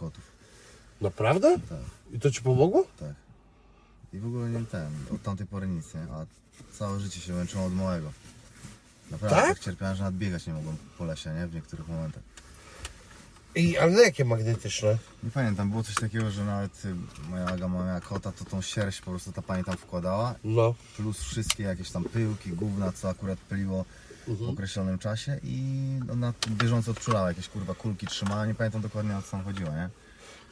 kotów. Naprawdę? Tak, I to ci pomogło? tak. I w ogóle nie ten, od tamtej pory nic, nie? A całe życie się męczyłem od małego. Naprawdę Tak? tak cierpiałem, że nawet biegać nie mogłem po lesie, nie? W niektórych momentach. I, ale na jakie magnetyczne? Nie pamiętam, było coś takiego, że nawet y, moja Aga miała kota, to tą sierść po prostu ta pani tam wkładała No. plus wszystkie jakieś tam pyłki, gówna, co akurat pyliło w określonym czasie i ona bieżąco odczulała jakieś kurwa kulki trzymała, nie pamiętam dokładnie o co tam chodziło, nie?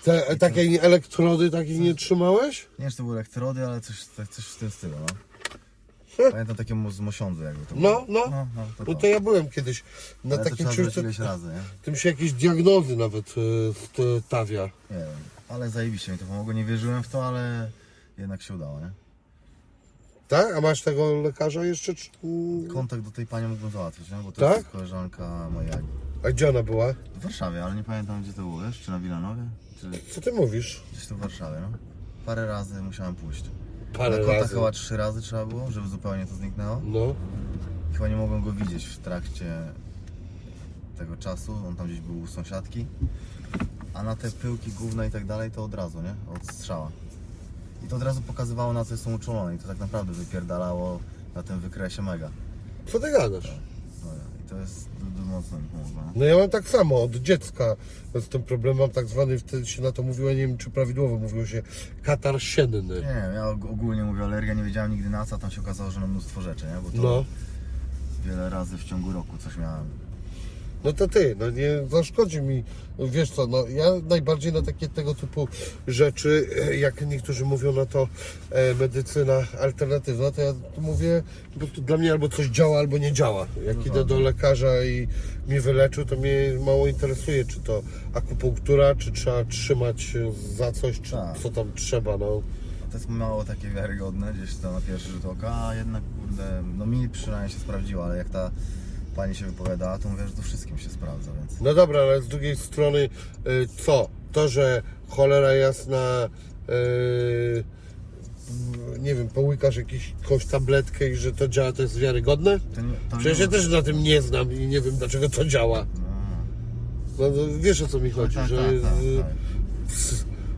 Te, takie elektrody takich nie trzymałeś? Nie wiem, czy to były elektrody, ale coś, coś w tym stylu, no. Pamiętam takie z mosiądzu jakby to No, no. no, no to, No to. to ja byłem kiedyś na Ale takim czymś, tym się jakieś diagnozy nawet y. Nie wiem, ale zajebiście mi to pomogło, nie wierzyłem w to, ale jednak się udało, nie? Tak? A masz tego lekarza jeszcze? Czy... Kontakt do tej pani mógłbym załatwić, nie? Bo to Tak? jest koleżanka mojej Agi. A gdzie ona była? W Warszawie, ale nie pamiętam gdzie to było, wiesz? Czy na Wilanowie? Czy Co ty mówisz? gdzieś tu w Warszawie, no. Parę razy musiałem pójść. Parę Na kota razy. chyba trzy razy trzeba było, żeby zupełnie to zniknęło. No. Chyba nie mogłem go widzieć w trakcie tego czasu, on tam gdzieś był u sąsiadki. A na te pyłki, gówna i tak dalej to od razu, nie? Od strzała. I to od razu pokazywało na co jestem uczulony i to tak naprawdę wypierdalało na tym wykresie mega. Co ty gadasz? No, I to jest mocno mi pomogło. No ja mam tak samo, od dziecka z tym problemem mam tak zwany, wtedy się na to mówiło, nie wiem czy prawidłowo mówiło się, katar sienny. Nie wiem, ja og- ogólnie mówię alergia, nie wiedziałem nigdy na co, a tam się okazało, że na mnóstwo rzeczy, nie? Bo to No. wiele razy w ciągu roku coś miałem. No to ty, no nie zaszkodzi mi, wiesz co, no ja najbardziej na takie tego typu rzeczy, e, jak niektórzy mówią na to e, medycyna alternatywna, to ja mówię, bo to dla mnie albo coś działa, albo nie działa. Jak idę do lekarza i mnie wyleczył, to mnie mało interesuje, czy to akupunktura, czy trzeba trzymać za coś, czy Tak. co tam trzeba, no. To jest mało takie wiarygodne gdzieś to na pierwszy rzut oka, a jednak kurde, no mi przynajmniej się sprawdziło, ale jak ta pani się wypowiadała, to mówię, że to wszystkim się sprawdza, więc No dobra, ale z drugiej strony y, co? To, że cholera jasna y, nie wiem, połykasz jakiś, jakąś tabletkę i że to działa, to jest wiarygodne? to nie, to Przecież nie ja też na tym nie znam i nie wiem dlaczego to działa. No, no wiesz o co mi chodzi, tak, że tak, tak, y, tak.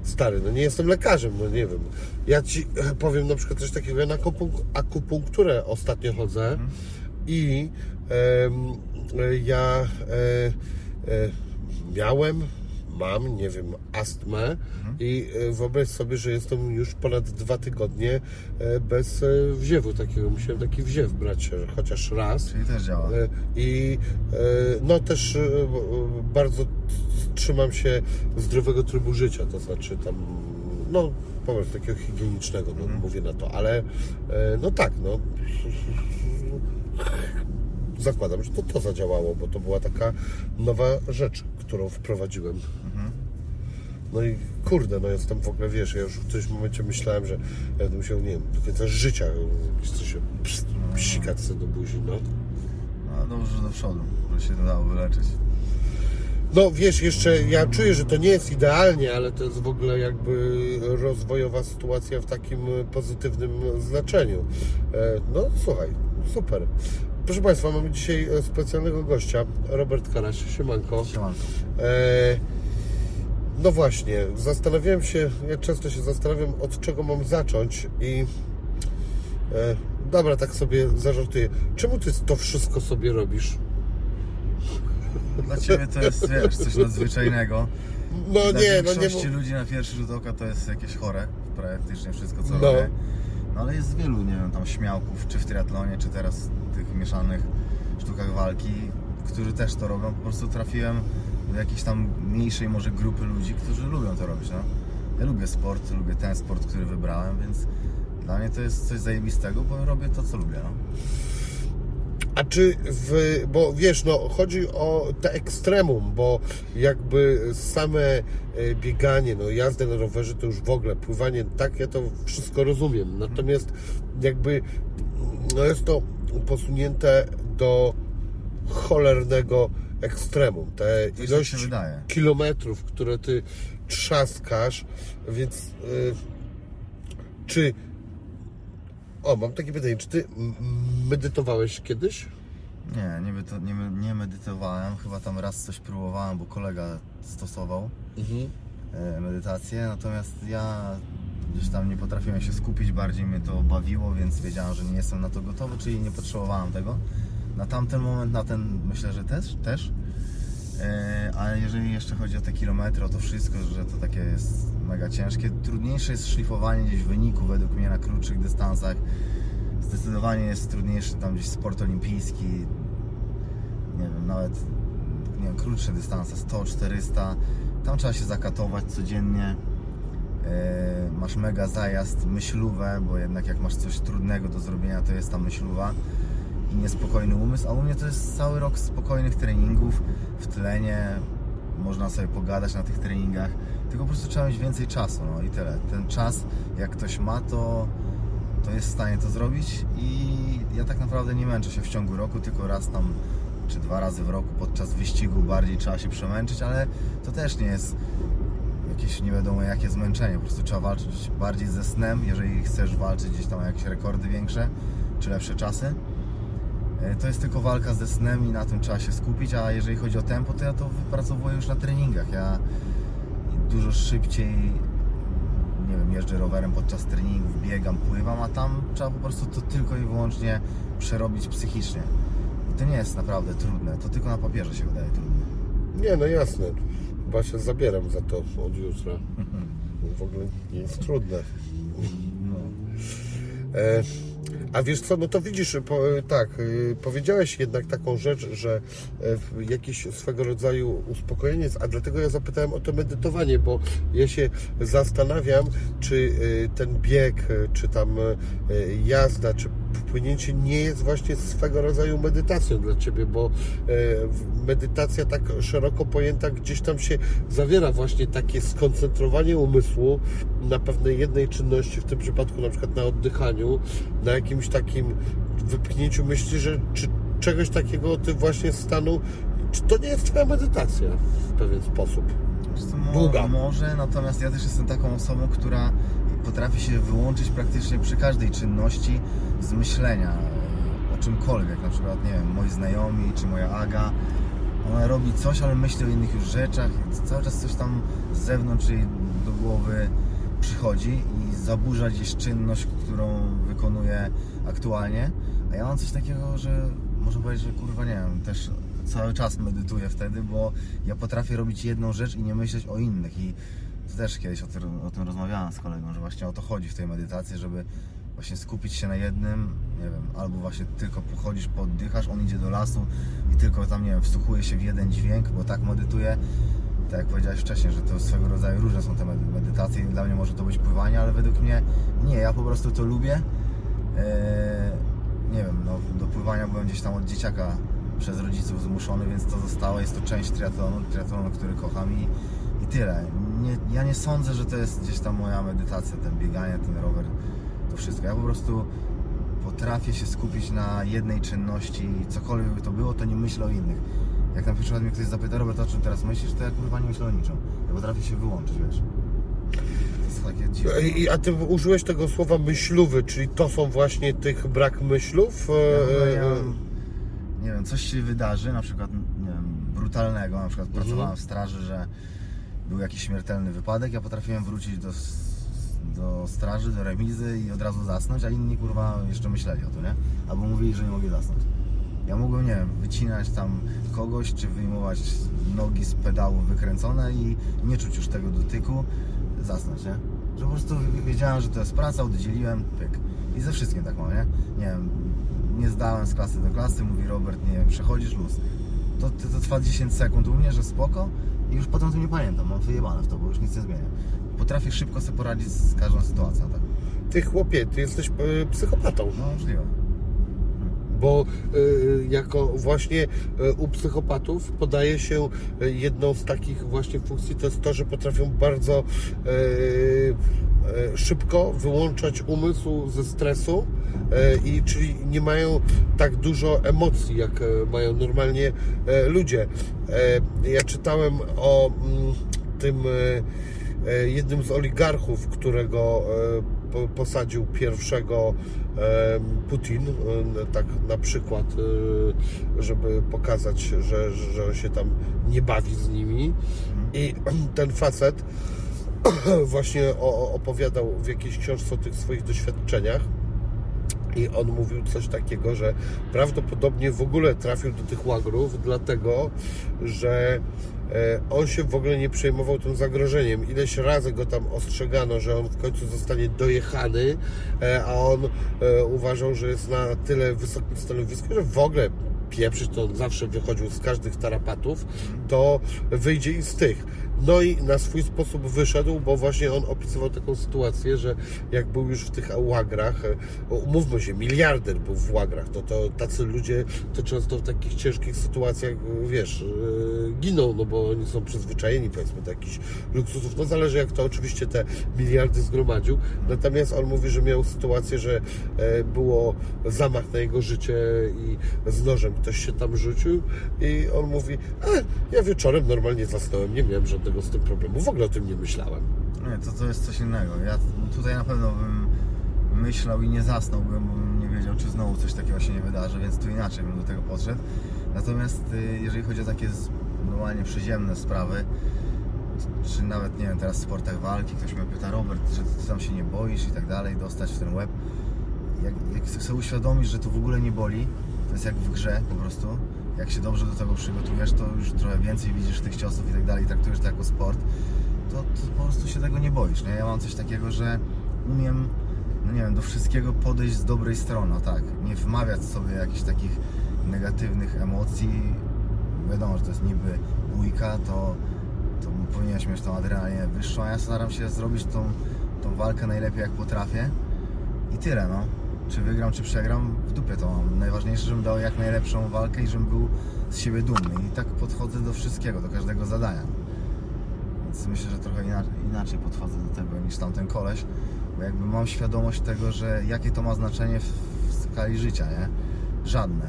stary, no nie jestem lekarzem, no nie wiem. Ja ci e, powiem na przykład coś takiego, ja na akupunk- akupunkturę ostatnio chodzę Mhm. I e, ja e, e, miałem, mam, nie wiem, astmę Mhm. i wyobraź sobie, że jestem już ponad dwa tygodnie bez wziewu takiego. Musiałem taki wziew brać chociaż raz. Czyli też działa. I no też bardzo trzymam się zdrowego trybu życia, to znaczy tam, no powiem takiego higienicznego, no, mówię na to, ale no tak, no zakładam, że to to zadziałało, bo to była taka nowa rzecz, którą wprowadziłem. No i kurde, no jestem w ogóle, wiesz, ja już w którymś momencie myślałem, że ja będę musiał, nie wiem, do końca życia coś się pst- psikać sobie do buzi, no. No dobrze, że do przodu, że się to dało wyleczyć. No wiesz, jeszcze ja czuję, że to nie jest idealnie, ale to jest w ogóle jakby rozwojowa sytuacja w takim pozytywnym znaczeniu. E, No słuchaj, super. Proszę Państwa, mamy dzisiaj e, specjalnego gościa, Robert Karaś, siemanko. Siemanko. E, no właśnie, zastanawiałem się, ja często się zastanawiam, od czego mam zacząć i e, dobra, tak sobie zażartuję. Czemu Ty to wszystko sobie robisz? Dla Ciebie to jest, wiesz, coś nadzwyczajnego. No Dla nie, no nie mów- ludzi na pierwszy rzut oka to jest jakieś chore, praktycznie wszystko co No. robię. No ale jest wielu, nie wiem, tam śmiałków, czy w triatlonie, czy teraz tych mieszanych sztukach walki, którzy też to robią. Po prostu trafiłem do jakiejś tam mniejszej może grupy ludzi, którzy lubią to robić, no. Ja lubię sport, lubię ten sport, który wybrałem, więc dla mnie to jest coś zajebistego, bo robię to, co lubię, no. A czy w, bo wiesz, no chodzi o te ekstremum, bo jakby same e, bieganie, no jazdę na rowerze to już w ogóle, pływanie, tak ja to wszystko rozumiem. Natomiast jakby no jest to posunięte do cholernego ekstremum. Te wydaje. kilometrów, które ty trzaskasz, więc y, czy o, mam takie pytanie, czy ty medytowałeś kiedyś? Nie, nie, medyto- nie, nie medytowałem, chyba tam raz coś próbowałem, bo kolega stosował. e, medytację, natomiast ja gdzieś tam nie potrafiłem się skupić, bardziej mnie to bawiło, więc wiedziałem, że nie jestem na to gotowy, czyli nie potrzebowałem tego. Na tamten moment, na ten myślę, że też, też. E, A jeżeli jeszcze chodzi o te kilometry, o to wszystko, że to takie jest mega ciężkie, trudniejsze jest szlifowanie gdzieś wyniku według mnie na krótszych dystansach. Zdecydowanie jest trudniejszy tam gdzieś sport olimpijski, nie wiem, nawet nie wiem, krótsze dystanse, 100, 400, tam trzeba się zakatować codziennie. E, Masz mega zajazd, myślówę, bo jednak jak masz coś trudnego do zrobienia, to jest ta myśluwa i niespokojny umysł, a u mnie to jest cały rok spokojnych treningów w tlenie, można sobie pogadać na tych treningach, tylko po prostu trzeba mieć więcej czasu, no i tyle. Ten czas, jak ktoś ma, to, to jest w stanie to zrobić i ja tak naprawdę nie męczę się w ciągu roku, tylko raz tam czy dwa razy w roku podczas wyścigu bardziej trzeba się przemęczyć, ale to też nie jest jakieś nie wiadomo jakie zmęczenie, po prostu trzeba walczyć bardziej ze snem, jeżeli chcesz walczyć gdzieś tam o jakieś rekordy większe, czy lepsze czasy. E, To jest tylko walka ze snem i na tym trzeba się skupić, a jeżeli chodzi o tempo, to ja to wypracowuję już na treningach. Ja dużo szybciej, nie wiem, jeżdżę rowerem podczas treningów, biegam, pływam, a tam trzeba po prostu to tylko i wyłącznie przerobić psychicznie. I to nie jest naprawdę trudne, to tylko na papierze się wydaje trudne. Nie, no jasne. Chyba się zabieram za to od jutra. W ogóle nie jest trudne. E, a wiesz co, no to widzisz, po, tak, y, powiedziałeś jednak taką rzecz, że e, jakieś swego rodzaju uspokojenie jest, a dlatego ja zapytałem o to medytowanie, bo ja się zastanawiam, czy ten bieg, czy tam jazda, czy wpłynięcie nie jest właśnie swego rodzaju medytacją dla Ciebie, bo e, medytacja tak szeroko pojęta gdzieś tam się zawiera właśnie takie skoncentrowanie umysłu na pewnej jednej czynności, w tym przypadku na przykład na oddychaniu, na jakimś takim wypchnięciu myśli, że czy czegoś takiego Ty właśnie stanu, czy to nie jest Twoja medytacja w pewien sposób? Mo- Długa. Może, natomiast ja też jestem taką osobą, która potrafi się wyłączyć praktycznie przy każdej czynności z myślenia o czymkolwiek. Na przykład, nie wiem, moi znajomi czy moja Aga, ona robi coś, ale myśli o innych już rzeczach. Cały czas coś tam z zewnątrz jej do głowy przychodzi i zaburza gdzieś czynność, którą wykonuje aktualnie. A ja mam coś takiego, że można powiedzieć, że kurwa nie wiem, też cały czas medytuję wtedy, bo ja potrafię robić jedną rzecz i nie myśleć o innych. I też kiedyś o tym, o tym rozmawiałem z kolegą, że właśnie o to chodzi w tej medytacji, żeby właśnie skupić się na jednym, nie wiem, albo właśnie tylko pochodzisz, poddychasz, on idzie do lasu i tylko tam, nie wiem, wsłuchuje się w jeden dźwięk, bo tak medytuje. Tak jak powiedziałeś wcześniej, że to swego rodzaju różne są te medy- medytacje dla mnie może to być pływanie, ale według mnie nie, ja po prostu to lubię. Eee, nie wiem, no, do pływania byłem gdzieś tam od dzieciaka przez rodziców zmuszony, więc to zostało, jest to część triatlonu, triatlonu, który kocham i tyle. Nie, ja nie sądzę, że to jest gdzieś tam moja medytacja, ten bieganie, ten rower, to wszystko. Ja po prostu potrafię się skupić na jednej czynności i cokolwiek by to było, to nie myślę o innych. Jak na przykład mnie ktoś zapyta, Robert, o czym teraz myślisz, to ja kurwa nie myślę o niczym. Ja potrafię się wyłączyć, wiesz. To jest takie dziwne. I, a Ty użyłeś tego słowa myślówy, czyli to są właśnie tych brak myślów? Ja, E, ja, e, nie wiem, coś się wydarzy, na przykład, nie wiem, brutalnego, na przykład Mhm. pracowałem w straży, że był jakiś śmiertelny wypadek, ja potrafiłem wrócić do, do straży, do remizy i od razu zasnąć, a inni kurwa jeszcze myśleli o to, nie? Albo mówili, że nie mogli zasnąć. Ja mogłem, nie wiem, wycinać tam kogoś, czy wyjmować nogi z pedałów wykręcone i nie czuć już tego dotyku, zasnąć, nie? Że po prostu wiedziałem, że to jest praca, oddzieliłem, pyk. I ze wszystkim tak mam, nie? Nie wiem, nie zdałem z klasy do klasy, mówi Robert, nie wiem, przechodzisz luz. To, to, to trwa 10 sekund u mnie, że spoko i już potem to nie pamiętam, mam wyjebane w to, bo już nic nie zmienia. Potrafię szybko sobie poradzić z każdą sytuacją, tak? Ty chłopie, ty jesteś e, psychopatą. No możliwe. Bo y, jako właśnie y, u psychopatów podaje się y, jedną z takich właśnie funkcji, to jest to, że potrafią bardzo szybko wyłączać umysł ze stresu y, i czyli nie mają tak dużo emocji, jak y, mają normalnie ludzie. Ja czytałem o mm, tym jednym z oligarchów, którego po- posadził pierwszego Putin, tak na przykład, żeby pokazać, że, że on się tam nie bawi z nimi. I ten facet właśnie opowiadał w jakiejś książce o tych swoich doświadczeniach. I on mówił coś takiego, że prawdopodobnie w ogóle trafił do tych łagrów, dlatego że e, on się w ogóle nie przejmował tym zagrożeniem. Ileś razy go tam ostrzegano, że on w końcu zostanie dojechany, e, a on e, uważał, że jest na tyle wysokim stanowisku, że w ogóle pieprzyć, to on zawsze wychodził z każdych tarapatów, to wyjdzie i z tych. No i na swój sposób wyszedł, bo właśnie on opisywał taką sytuację, że jak był już w tych łagrach, e, umówmy się, miliarder był w łagrach, to, to tacy ludzie to często w takich ciężkich sytuacjach, wiesz, e, giną, no bo oni są przyzwyczajeni powiedzmy do jakichś luksusów. No zależy jak to oczywiście te miliardy zgromadził. Natomiast on mówi, że miał sytuację, że e, było zamach na jego życie i z nożem ktoś się tam rzucił i on mówi, a ja wieczorem normalnie zasnąłem, nie miałem żadnego z tym problemu, w ogóle o tym nie myślałem. Nie, to, to jest coś innego. Ja tutaj na pewno bym myślał i nie zasnąłbym, bo bym nie wiedział, czy znowu coś takiego się nie wydarzy, więc tu inaczej bym do tego podszedł. Natomiast y, jeżeli chodzi o takie normalnie przyziemne sprawy, czy nawet, nie wiem, teraz w sportach walki, ktoś mnie pyta, Robert, że ty tam się nie boisz i tak dalej, dostać w ten łeb. Jak, jak sobie uświadomisz, że to w ogóle nie boli, to jest jak w grze po prostu. Jak się dobrze do tego przygotujesz, to już trochę więcej widzisz tych ciosów i tak dalej, traktujesz to jako sport, to, to po prostu się tego nie boisz, nie? Ja mam coś takiego, że umiem, no nie wiem, do wszystkiego podejść z dobrej strony, tak. Nie wmawiać sobie jakichś takich negatywnych emocji. Wiadomo, że to jest niby bójka, to, to powinieneś mieć tą adrenalinę wyższą, a ja staram się zrobić tą, tą walkę najlepiej jak potrafię i tyle, no czy wygram, czy przegram, w dupie to mam. Najważniejsze, żebym dał jak najlepszą walkę i żebym był z siebie dumny. I tak podchodzę do wszystkiego, do każdego zadania. Więc myślę, że trochę inaczej, podchodzę do tego niż tamten koleś, bo jakby mam świadomość tego, że jakie to ma znaczenie w skali życia, nie? Żadne.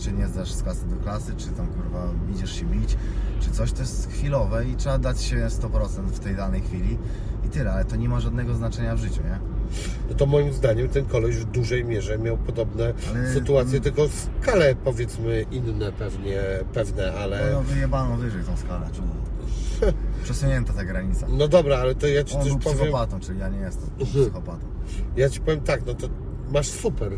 Czy nie zdasz z klasy do klasy, czy tam kurwa idziesz się bić, czy coś, to jest chwilowe i trzeba dać się 100% w tej danej chwili i tyle, ale to nie ma żadnego znaczenia w życiu, nie? No to moim zdaniem ten koleś w dużej mierze miał podobne ale... sytuacje, tylko skale powiedzmy inne pewnie, pewne, ale... No wyjebano wyżej tą skalę, czuł. Przesunięta ta granica. No dobra, ale to ja Ci On też był powiem... psychopatą, czyli ja nie jestem mhm. psychopatą. Ja Ci powiem tak, no to masz super.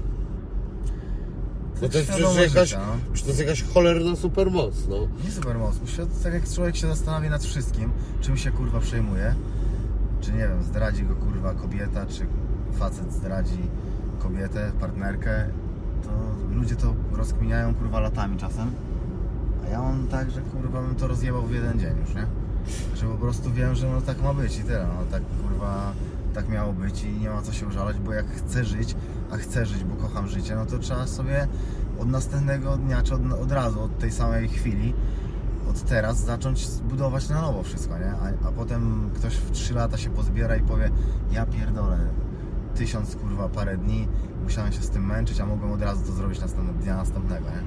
No to jest przecież jakaś, no. to jest jakaś cholerna supermoc, no. Nie supermoc, tak jak człowiek się zastanowi nad wszystkim, czym się kurwa przejmuje, czy nie wiem, zdradzi go kurwa kobieta, czy facet zdradzi kobietę, partnerkę, to ludzie to rozkminiają kurwa latami czasem. A ja mam tak, że kurwa bym to rozjebał w jeden dzień już, nie? Że po prostu wiem, że no tak ma być i tyle, no tak kurwa tak miało być i nie ma co się użalać, bo jak chcę żyć, a chcę żyć, bo kocham życie, no to trzeba sobie od następnego dnia, czy od, od razu, od tej samej chwili od teraz zacząć budować na nowo wszystko, nie? A, a potem ktoś w 3 lata się pozbiera i powie ja pierdolę, tysiąc kurwa parę dni, musiałem się z tym męczyć, a mogłem od razu to zrobić następnego dnia następnego, nie?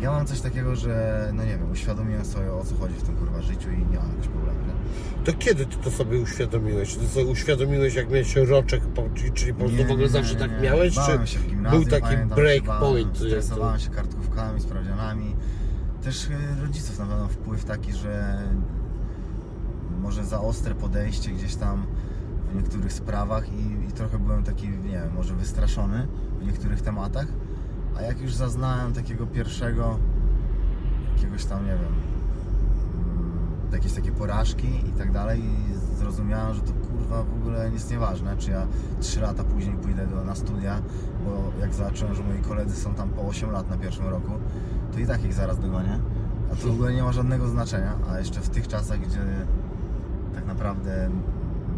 Ja mam coś takiego, że no nie wiem, uświadomiłem sobie o co chodzi w tym kurwa życiu i nie mam jakiegoś problemu, nie? To kiedy ty to sobie uświadomiłeś? Ty sobie uświadomiłeś jak miałeś roczek, czyli po prostu w ogóle zawsze tak miałeś? Bałem czy się w gimnazjum, był taki break point? Stresowałem się kartkówkami, sprawdzianami też e, rodziców na pewno wpływ taki, że może za ostre podejście gdzieś tam w niektórych sprawach i, i trochę byłem taki, nie wiem, może wystraszony w niektórych tematach, a jak już zaznałem takiego pierwszego jakiegoś tam, nie wiem, mm, jakieś takie porażki i tak dalej i zrozumiałem, że to kurwa w ogóle jest nieważne, czy ja 3 lata później pójdę do, na studia, bo jak zobaczyłem, że moi koledzy są tam po 8 lat na pierwszym roku, to i tak ich zaraz dogonię. A to w ogóle nie ma żadnego znaczenia, a jeszcze w tych czasach, gdzie tak naprawdę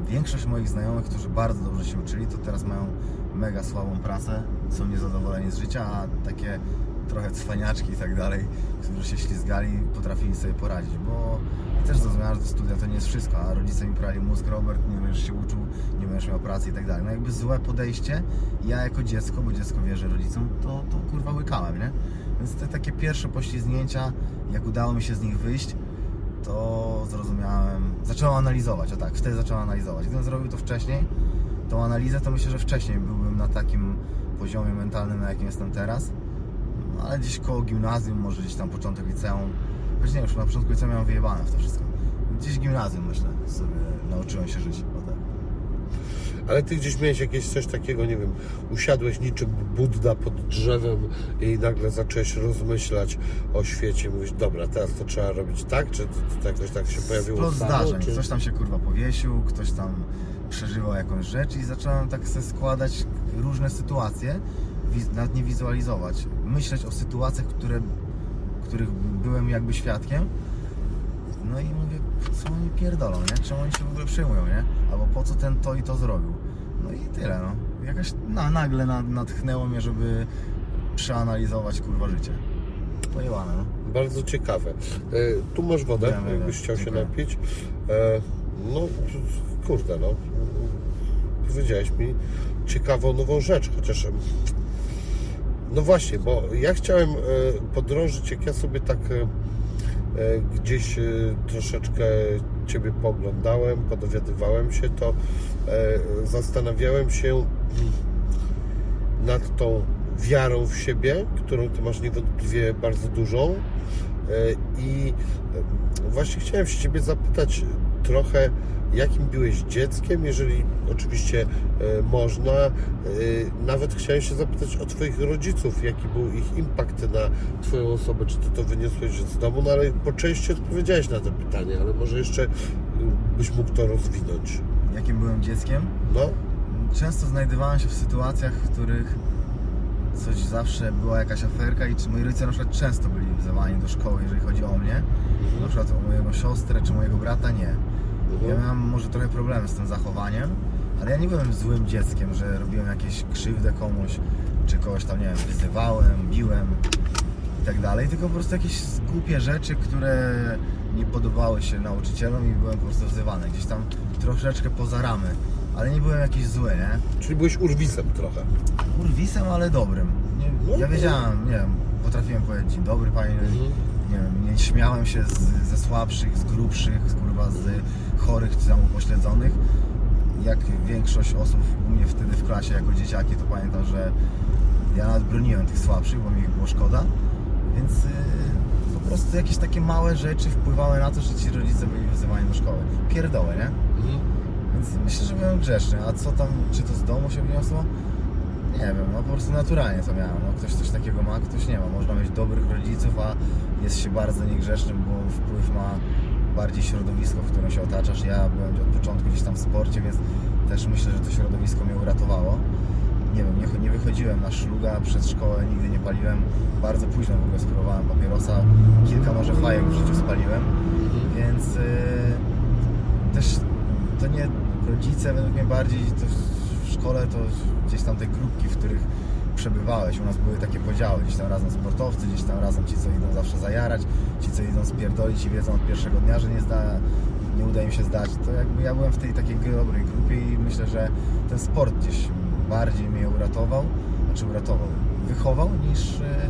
większość moich znajomych, którzy bardzo dobrze się uczyli, to teraz mają mega słabą pracę, są niezadowoleni z życia, a takie trochę cwaniaczki i tak dalej, którzy się ślizgali, potrafili sobie poradzić, bo też zrozumiałem, że studia to nie jest wszystko, a rodzice mi prali mózg, Robert, nie będziesz się uczył, nie będziesz miał pracy i tak dalej. No jakby złe podejście, ja jako dziecko, bo dziecko wierzy rodzicom, to, to kurwa łykałem, nie? Więc te takie pierwsze poślizgnięcia, jak udało mi się z nich wyjść, to zrozumiałem, zacząłem analizować, o tak, wtedy zacząłem analizować. Gdybym zrobił to wcześniej, tą analizę, to myślę, że wcześniej byłbym na takim poziomie mentalnym, na jakim jestem teraz. No, ale gdzieś koło gimnazjum, może gdzieś tam początek liceum, choć nie, już na początku liceum miałem wyjebane w to wszystko. gdzieś gimnazjum myślę sobie nauczyłem się żyć. Ale ty gdzieś miałeś jakieś coś takiego, nie wiem, usiadłeś niczym Budda pod drzewem i nagle zacząłeś rozmyślać o świecie. Mówisz, dobra, teraz to trzeba robić tak, czy to, to jakoś tak się pojawiło Plot zdarzeń. czy... Ktoś tam się kurwa powiesił, ktoś tam przeżywał jakąś rzecz i zacząłem tak sobie składać różne sytuacje, nawet nie wizualizować, myśleć o sytuacjach, które, których byłem jakby świadkiem. No i co oni pierdolą, nie? Czemu oni się w ogóle przejmują, nie? Albo po co ten to i to zrobił. No i tyle, no. Jakaś na, nagle na, natchnęło mnie, żeby przeanalizować kurwa życie. Pojebane, no. Bardzo ciekawe. E, tu masz wodę, jakbyś chciał się dziękuję. napić. E, no, kurde, no. Powiedziałeś mi ciekawą nową rzecz, chociaż... No właśnie, bo ja chciałem e, podrążyć, jak ja sobie tak e, gdzieś e, troszeczkę Ciebie poglądałem, podowiadywałem się, to e, zastanawiałem się nad tą wiarą w siebie, którą Ty masz niewątpliwie bardzo dużą. E, I e, właśnie chciałem się Ciebie zapytać trochę, jakim byłeś dzieckiem, jeżeli oczywiście e, można. Nawet chciałem się zapytać o Twoich rodziców, jaki był ich impact na Twoją osobę, czy Ty to wyniosłeś z domu, no ale po części odpowiedziałeś na to pytanie, ale może jeszcze byś mógł to rozwinąć. Jakim byłem dzieckiem? No, Często znajdowałem się w sytuacjach, w których coś zawsze była jakaś aferka i czy moi rodzice na przykład często byli wzywani do szkoły, jeżeli chodzi o mnie. Na przykład o mojego siostrę czy mojego brata nie. Ja miałem może trochę problemy z tym zachowaniem, ale ja nie byłem złym dzieckiem, że robiłem jakieś krzywdę komuś, czy kogoś tam, nie wiem, wyzywałem, biłem i tak dalej, tylko po prostu jakieś głupie rzeczy, które nie podobały się nauczycielom i byłem po prostu wzywany. Gdzieś tam troszeczkę poza ramy, ale nie byłem jakiś zły, nie? czyli byłeś urwisem trochę. Urwisem, ale dobrym. Nie, ja no. wiedziałem, nie wiem, potrafiłem powiedzieć dzień dobry panie, nie wiem, nie śmiałem się z, ze słabszych, z grubszych, z, kurwa, z chorych czy tam upośledzonych. Jak większość osób u mnie wtedy w klasie jako dzieciaki, to pamiętam, że ja nawet broniłem tych słabszych, bo mi ich było szkoda. Więc y, po prostu jakieś takie małe rzeczy wpływały na to, że ci rodzice byli wyzywani do szkoły. Pierdołę, nie? Więc myślę, że byłem grzeczny. A co tam, czy to z domu się wniosło? Nie wiem, no po prostu naturalnie to miałem. No, ktoś coś takiego ma, ktoś nie ma. Można mieć dobrych rodziców, a jest się bardzo niegrzecznym, bo wpływ ma bardziej środowisko, w którym się otaczasz. Ja byłem od początku gdzieś tam w sporcie, więc też myślę, że to środowisko mnie uratowało. Nie wiem, nie, nie wychodziłem na szluga przez szkołę, nigdy nie paliłem. Bardzo późno w ogóle spróbowałem papierosa. Kilka może fajek w życiu spaliłem, więc yy, też to nie rodzice według mnie bardziej to w szkole to gdzieś tam te grupki, w których przebywałeś. U nas były takie podziały, gdzieś tam razem sportowcy, gdzieś tam razem ci, co idą zawsze zajarać, ci, co idą spierdolić i wiedzą od pierwszego dnia, że nie, zda, nie uda im się zdać. To jakby ja byłem w tej takiej dobrej grupie i myślę, że ten sport gdzieś bardziej mnie uratował, znaczy uratował, wychował niż, e,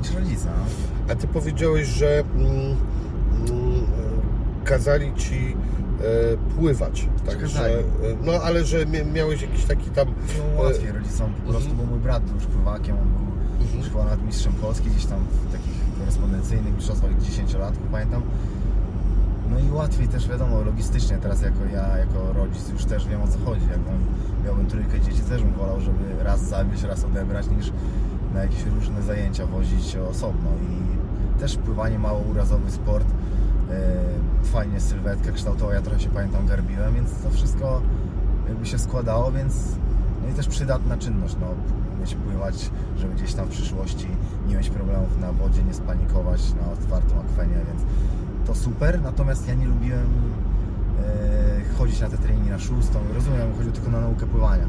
niż rodzice. No. A ty powiedziałeś, że mm, mm, kazali ci e, pływać. Także, e, no ale że mia- miałeś jakiś taki tam. Było łatwiej rodzicom po prostu, bo mój brat był już pływakiem, on był już chyba nawet mistrzem Polski, gdzieś tam w takich korespondencyjnych mistrzostwach 10-latków, pamiętam. No i łatwiej też wiadomo, logistycznie teraz jako ja, jako rodzic już też wiem o co chodzi. Jak on miałbym trójkę dzieci, też bym wolał, żeby raz zawieźć, raz odebrać, niż na jakieś różne zajęcia wozić osobno. I też pływanie mało urazowy sport. Yy, fajnie sylwetka kształtowa, ja trochę się pamiętam garbiłem, więc to wszystko jakby się składało, więc no i też przydatna czynność, no, umieć pływać, żeby gdzieś tam w przyszłości nie mieć problemów na wodzie, nie spanikować na otwartym akwenie, więc to super, natomiast ja nie lubiłem e, chodzić na te treningi na szóstą, rozumiem, chodziło tylko na naukę pływania,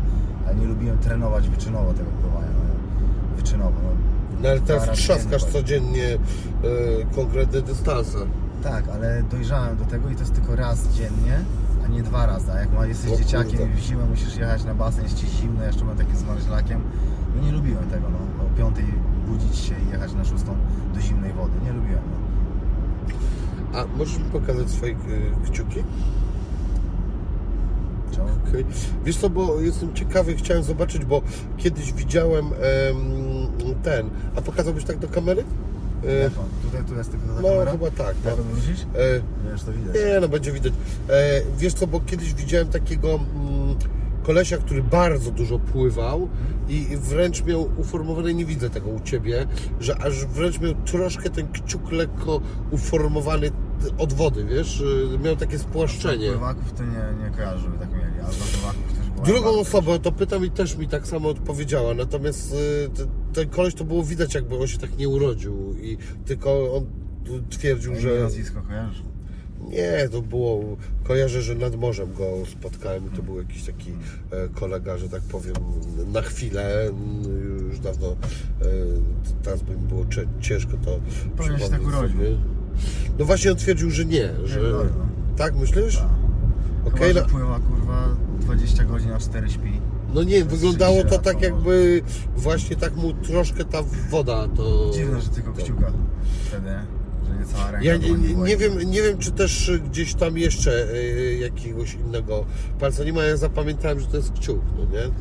ale nie lubiłem trenować wyczynowo tego pływania, no, wyczynowo, no, No ale teraz trzaskasz dziennie codziennie e, konkretne dystanse. Tak, ale dojrzałem do tego i to jest tylko raz dziennie, a nie dwa razy. A jak ma, jesteś O dzieciakiem i w zimę musisz jechać na basen, jest ci zimno, jeszcze mam takim zmarzlakiem, no nie lubiłem tego, no. O piątej budzić się i jechać na szóstą do zimnej wody. Nie lubiłem, no. A możesz mi pokazać swoje e, kciuki? Czemu? Okej. Wiesz co, bo jestem ciekawy, chciałem zobaczyć, bo kiedyś widziałem em, ten. A pokazałbyś tak do kamery? E? Tutaj, tu jest tylko ta no kamera? chyba tak. Jak No. odwrócić? E, Wiesz, to widać. Nie, no będzie widać. E, wiesz co, bo kiedyś widziałem takiego mm, kolesia, który bardzo dużo pływał i wręcz miał uformowane, nie widzę tego u Ciebie, że aż wręcz miał troszkę ten kciuk lekko uformowany od wody, wiesz? E, Miał takie spłaszczenie. Pływaków to nie, nie kojarzę, żeby tak mieli, a pływaków była Drugą osobę to pytam i też mi tak samo odpowiedziała, natomiast e, te- ten koleś to było widać jakby on się tak nie urodził i tylko on twierdził, że... nazwisko kojarzysz? Nie, to było, kojarzę, że nad morzem go spotkałem i to był jakiś taki e, kolega, że tak powiem, na chwilę, m, już dawno, e, teraz by mi było ciężko to Pewnie się tak urodził. sobie. No właśnie on twierdził, że nie, że... no. Tak myślisz? Tak. Chyba, no, pływa kurwa 20 godzin, a 4 śpi. no nie, wyglądało to 30 tak jakby właśnie tak mu troszkę ta woda to... Dziwne, że tylko kciuka wtedy, że nie cała ręka. Ja nie, nie, nie, wiem, nie wiem, czy też gdzieś tam jeszcze e, jakiegoś innego palca nie ma. Ja zapamiętałem, że to jest kciuk, no nie?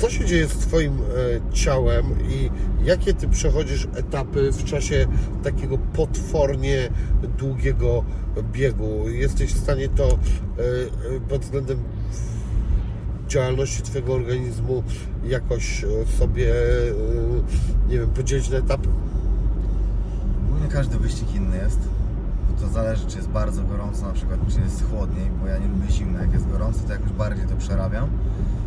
Co się dzieje z Twoim e, ciałem i jakie Ty przechodzisz etapy w czasie takiego potwornie długiego biegu? Jesteś w stanie to e, e, pod względem działalności Twojego organizmu jakoś sobie, nie wiem, podzielić na etapy? Ogólnie każdy wyścig inny jest. To zależy, czy jest bardzo gorąco, na przykład, czy jest chłodniej, bo ja nie lubię zimno. Jak jest gorąco, to jakoś bardziej to przerabiam.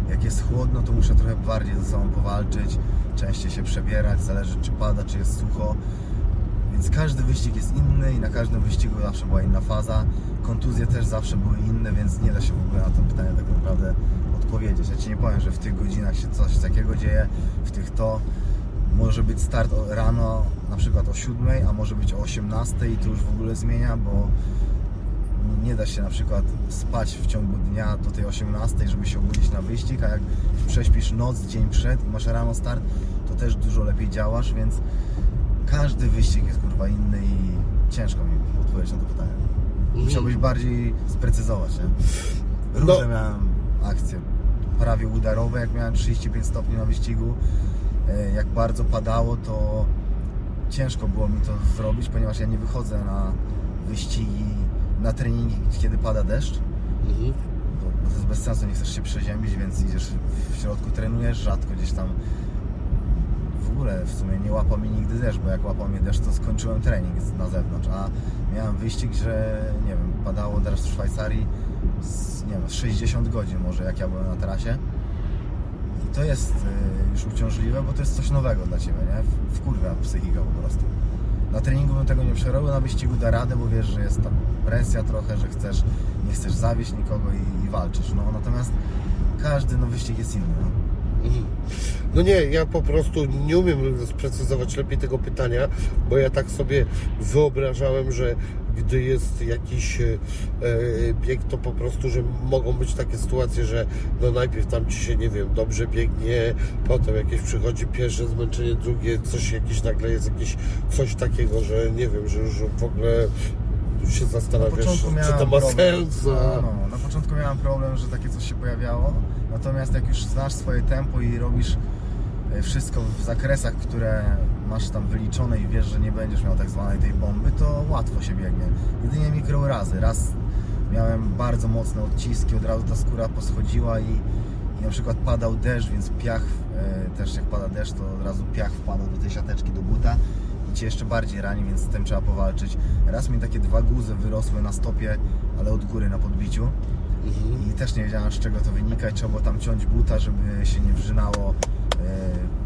Jak jest chłodno, to muszę trochę bardziej ze sobą powalczyć, częściej się przebierać, zależy czy pada, czy jest sucho. Więc każdy wyścig jest inny i na każdym wyścigu zawsze była inna faza. Kontuzje też zawsze były inne, więc nie da się w ogóle na to pytanie tak naprawdę odpowiedzieć. Ja Ci nie powiem, że w tych godzinach się coś takiego dzieje, w tych to. Może być start rano na przykład o 7, a może być o 18 i to już w ogóle zmienia, bo nie da się na przykład spać w ciągu dnia do tej 18, żeby się obudzić na wyścig, a jak prześpisz noc, dzień przed i masz rano start, to też dużo lepiej działasz, więc każdy wyścig jest kurwa inny i ciężko mi odpowiedzieć na to pytanie. Musiałbyś bardziej sprecyzować, nie? Różne No. miałem akcje. Prawie udarowe, jak miałem 35 stopni na wyścigu. E, Jak bardzo padało, to ciężko było mi to zrobić, ponieważ ja nie wychodzę na wyścigi, na treningi, kiedy pada deszcz. Mhm. Bo, to jest bez sensu, nie chcesz się przeziębić, więc idziesz w środku, trenujesz, rzadko gdzieś tam w ogóle w sumie nie łapał mnie nigdy deszcz, bo jak łapał mnie deszcz, to skończyłem trening na zewnątrz, a miałem wyścig, że nie wiem, padało deszcz w Szwajcarii z, nie wiem, z 60 godzin może, jak ja byłem na trasie. I to jest y, już uciążliwe, bo to jest coś nowego dla Ciebie, nie? W- Wkurwia psychika po prostu. Na treningu bym tego nie przerobił, na wyścigu da radę, bo wiesz, że jest tam presja trochę, że chcesz, nie chcesz zawieść nikogo i, i walczysz. No natomiast każdy no, wyścig jest inny. No. Mhm. No nie, ja po prostu nie umiem sprecyzować lepiej tego pytania, bo ja tak sobie wyobrażałem, że gdy jest jakiś e, e, bieg, to po prostu, że mogą być takie sytuacje, że no najpierw tam ci się, nie wiem, dobrze biegnie, potem jakieś przychodzi pierwsze zmęczenie, drugie, coś jakieś nagle jest jakieś coś takiego, że nie wiem, że już w ogóle się Na zastanawiasz, czy to ma problem. sens. A... No, no, na początku miałem problem, że takie coś się pojawiało. Natomiast jak już znasz swoje tempo i robisz e, wszystko w zakresach, które masz tam wyliczone i wiesz, że nie będziesz miał tak zwanej tej bomby, to łatwo się biegnie. Jedynie mikrourazy. Raz miałem bardzo mocne odciski, od razu ta skóra poschodziła i, i na przykład padał deszcz, więc piach, e, też jak pada deszcz, to od razu piach wpadał do tej siateczki, do buta i Cię jeszcze bardziej rani, więc z tym trzeba powalczyć. Raz mi takie dwa guzy wyrosły na stopie, ale od góry na podbiciu Mhm. i też nie wiedziałem z czego to wynika i trzeba było tam ciąć buta, żeby się nie wrzynało e,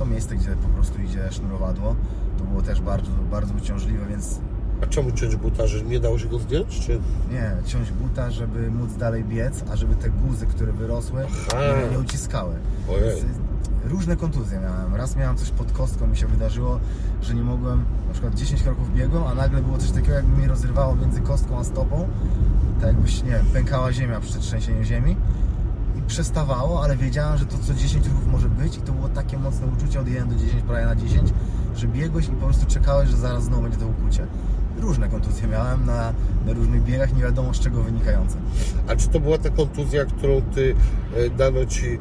to miejsce, gdzie po prostu idzie sznurowadło. To było też bardzo, bardzo uciążliwe, więc A czemu ciąć buta, że nie dało się go zdjąć, czy... nie, ciąć buta, żeby móc dalej biec, a żeby te guzy, które wyrosły, nie, nie uciskały. Ojej. Y, różne kontuzje miałem. Raz miałem coś pod kostką, mi się wydarzyło, że nie mogłem, na przykład 10 kroków biegłem, a nagle było coś takiego, jakby mi rozrywało między kostką a stopą. Tak jakbyś, nie wiem, pękała ziemia przy trzęsieniu ziemi. Przestawało, ale wiedziałem, że to co 10 ruchów może być i to było takie mocne uczucie od 1 do 10, prawie na 10, że biegłeś i po prostu czekałeś, że zaraz znowu będzie to ukucie. Różne kontuzje miałem na, na różnych biegach, nie wiadomo z czego wynikające. A czy to była ta kontuzja, którą ty e, dano ci e,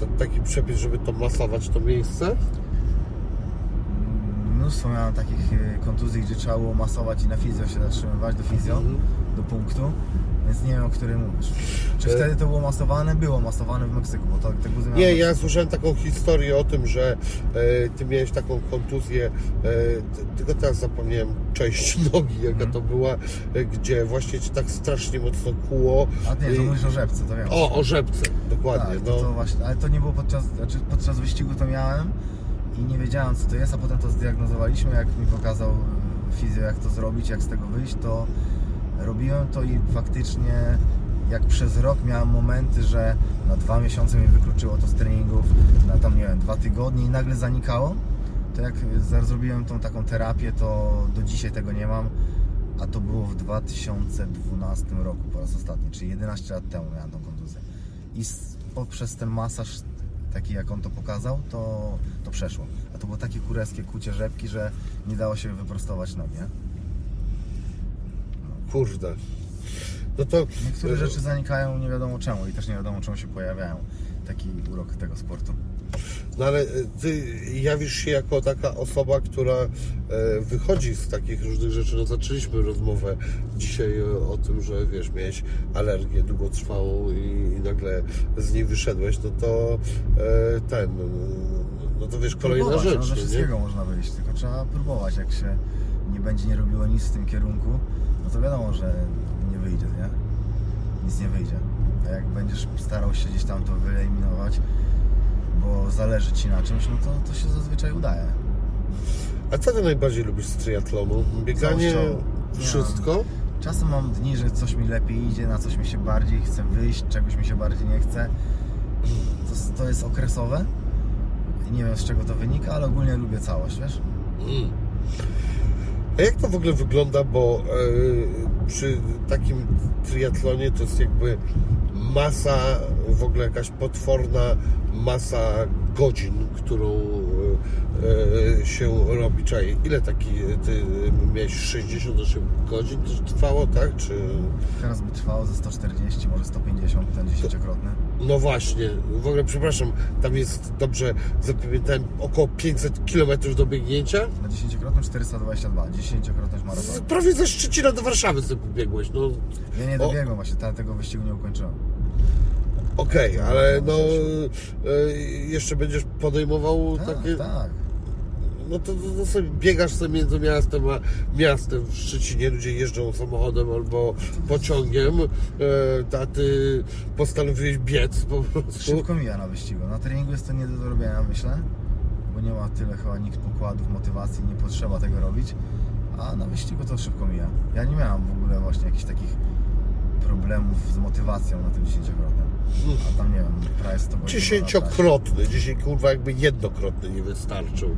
t- taki przepis, żeby to masować to miejsce? mnóstwo miałem takich y, kontuzji, gdzie trzeba było masować i na fizjo się zatrzymywać, do fizjo, Mhm. do punktu. Więc nie wiem, o którym mówisz. Czy E- wtedy to było masowane? Było masowane w Meksyku, bo guzy miałem Nie, ja słyszałem taką historię o tym, że e, ty miałeś taką kontuzję, e, tylko teraz zapomniałem część nogi, jaka Mhm. to była, e, gdzie właśnie cię tak strasznie mocno kuło. A nie, to mówisz o rzepce, to wiem. O, o rzepce, dokładnie. tak, no. to, to właśnie, ale to nie było podczas, znaczy podczas wyścigu to miałem i nie wiedziałem co to jest, a potem to zdiagnozowaliśmy, jak mi pokazał fizjo jak to zrobić, jak z tego wyjść, to robiłem to i faktycznie jak przez rok miałem momenty, że na dwa miesiące mnie wykluczyło to z treningów, na tam nie wiem, dwa tygodnie i nagle zanikało, to jak zrobiłem tą taką terapię, to do dzisiaj tego nie mam, a to było w 2012 roku po raz ostatni, czyli 11 lat temu miałem tą kontuzję. I poprzez ten masaż, taki jak on to pokazał, to, to przeszło. A to było takie kureskie kucie rzepki, że nie dało się wyprostować nogi. Nie? Kurde. No to Niektóre e, rzeczy zanikają nie wiadomo czemu i też nie wiadomo czemu się pojawiają. Taki urok tego sportu. No ale e, ty jawisz się jako taka osoba, która e, wychodzi z takich różnych rzeczy. No zaczęliśmy rozmowę dzisiaj o tym, że wiesz, miałeś alergię długotrwałą i, i nagle z niej wyszedłeś, no to ten, no, no to wiesz, kolejna Próbować, rzecz, No, ze no, nie? wszystkiego można wyjść, tylko trzeba próbować. Jak się nie będzie nie robiło nic w tym kierunku, no to wiadomo, że nie wyjdzie, nie? Nic nie wyjdzie. A jak będziesz starał się gdzieś tam to wyeliminować, bo zależy Ci na czymś, no to, to się zazwyczaj udaje. A co ty najbardziej lubisz z triatlonu? Bieganie, wszystko? Czasem mam dni, że coś mi lepiej idzie, na coś mi się bardziej chce wyjść, czegoś mi się bardziej nie chce. To, to jest okresowe. I nie wiem z czego to wynika, ale ogólnie lubię całość, wiesz? Mm. A jak to w ogóle wygląda, bo e, przy takim triatlonie to jest jakby masa, w ogóle jakaś potworna masa godzin, którą e, się robi. Czekaj, ile taki, ty miałeś 68 godzin to trwało, tak? Czy... Teraz by trwało ze 140, może 150, ten dziesięciokrotny. No właśnie, w ogóle przepraszam, tam jest dobrze, zapamiętałem, około 500 km do biegnięcia. Na dziesięciokrotnym 422, dziesięciokrotność Z- maratonu. Prawie ze Szczecina do Warszawy sobie biegłeś, no Ja nie O. dobiegłem właśnie, ta- tego wyścigu nie ukończyłem. Okej, Tak, ale no przecież. e, jeszcze będziesz podejmował Tak, takie. tak. No to, to, to sobie biegasz sobie między miastem a miastem w Szczecinie. Ludzie jeżdżą samochodem albo pociągiem, e, a ty postanowiłeś biec po prostu. Szybko mija na wyścigu. Na treningu jest to nie do zrobienia, myślę, bo nie ma tyle chyba nikt pokładów, motywacji, nie potrzeba tego robić, a na wyścigu to szybko mija. Ja nie miałem w ogóle właśnie jakichś takich problemów z motywacją na tym dziesięciokrotnym. A tam nie wiem, prawie 100 godzin. Dziesięciokrotny, dziesięć kurwa jakby jednokrotny nie wystarczył.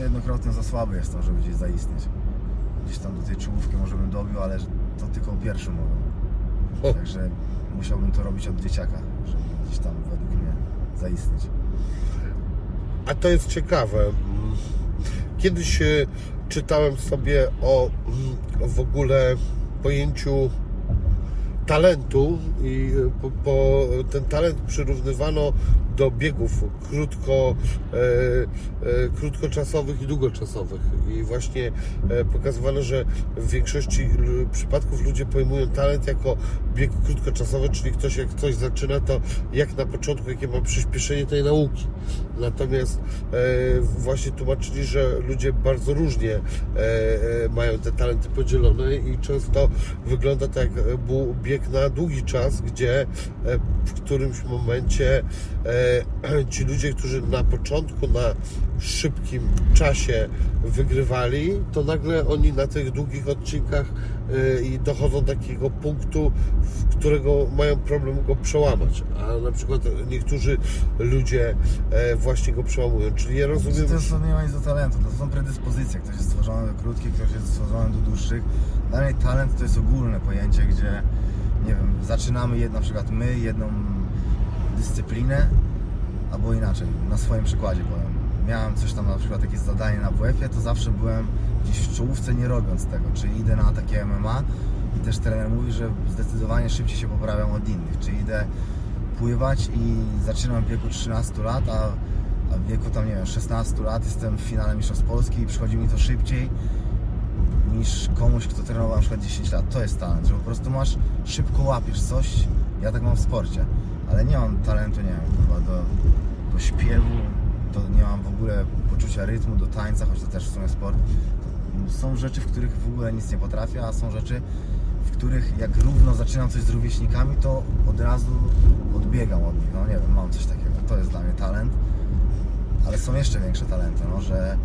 Jednokrotnie za słaby jestem, żeby gdzieś zaistnieć. Gdzieś tam do tej czołówki może bym dobił, ale to tylko pierwszy mogę. O. Także musiałbym to robić od dzieciaka, żeby gdzieś tam według mnie zaistnieć. A to jest ciekawe. Kiedyś e, czytałem sobie o mm, w ogóle pojęciu talentu i e, po, po ten talent przyrównywano do biegów krótko, e, e, krótkoczasowych i długoczasowych. I właśnie e, pokazywano, że w większości przypadków ludzie pojmują talent jako bieg krótkoczasowy, czyli ktoś jak coś zaczyna, to jak na początku, jakie ma przyspieszenie tej nauki. Natomiast e, właśnie tłumaczyli, że ludzie bardzo różnie e, e, mają te talenty podzielone i często wygląda to jak bu- bieg na długi czas, gdzie w którymś momencie ci ludzie, którzy na początku na szybkim czasie wygrywali, to nagle oni na tych długich odcinkach i dochodzą do takiego punktu, w którego mają problem go przełamać. A na przykład niektórzy ludzie e, właśnie go przełamują. Czyli ja rozumiem, To, to nie ma nic do talentu, to są predyspozycje. Ktoś jest stworzony do krótkich, ktoś jest stworzony do dłuższych. Dla mnie talent to jest ogólne pojęcie, gdzie nie wiem, zaczynamy jed, na przykład my jedną dyscyplinę, albo inaczej, na swoim przykładzie powiem. Miałem coś tam na przykład jakieś zadanie na WF-ie, to zawsze byłem gdzieś w czołówce nie robiąc tego, czyli idę na takie MMA i też trener mówi, że zdecydowanie szybciej się poprawiam od innych, czyli idę pływać i zaczynam w wieku 13 lat, a, w wieku tam, nie wiem, 16 lat jestem w finale Mistrzostw Polski i przychodzi mi to szybciej niż komuś, kto trenował na przykład 10 lat. To jest talent, że po prostu masz, szybko łapiesz coś. Ja tak mam w sporcie, ale nie mam talentu, nie wiem, kurwa, do, do śpiewu, to nie mam w ogóle poczucia rytmu, do tańca, choć to też w sumie sport. Są rzeczy, w których w ogóle nic nie potrafię, a są rzeczy, w których jak równo zaczynam coś z rówieśnikami, to od razu odbiegam od nich. No nie wiem, mam coś takiego. To jest dla mnie talent. Ale są jeszcze większe talenty, no, że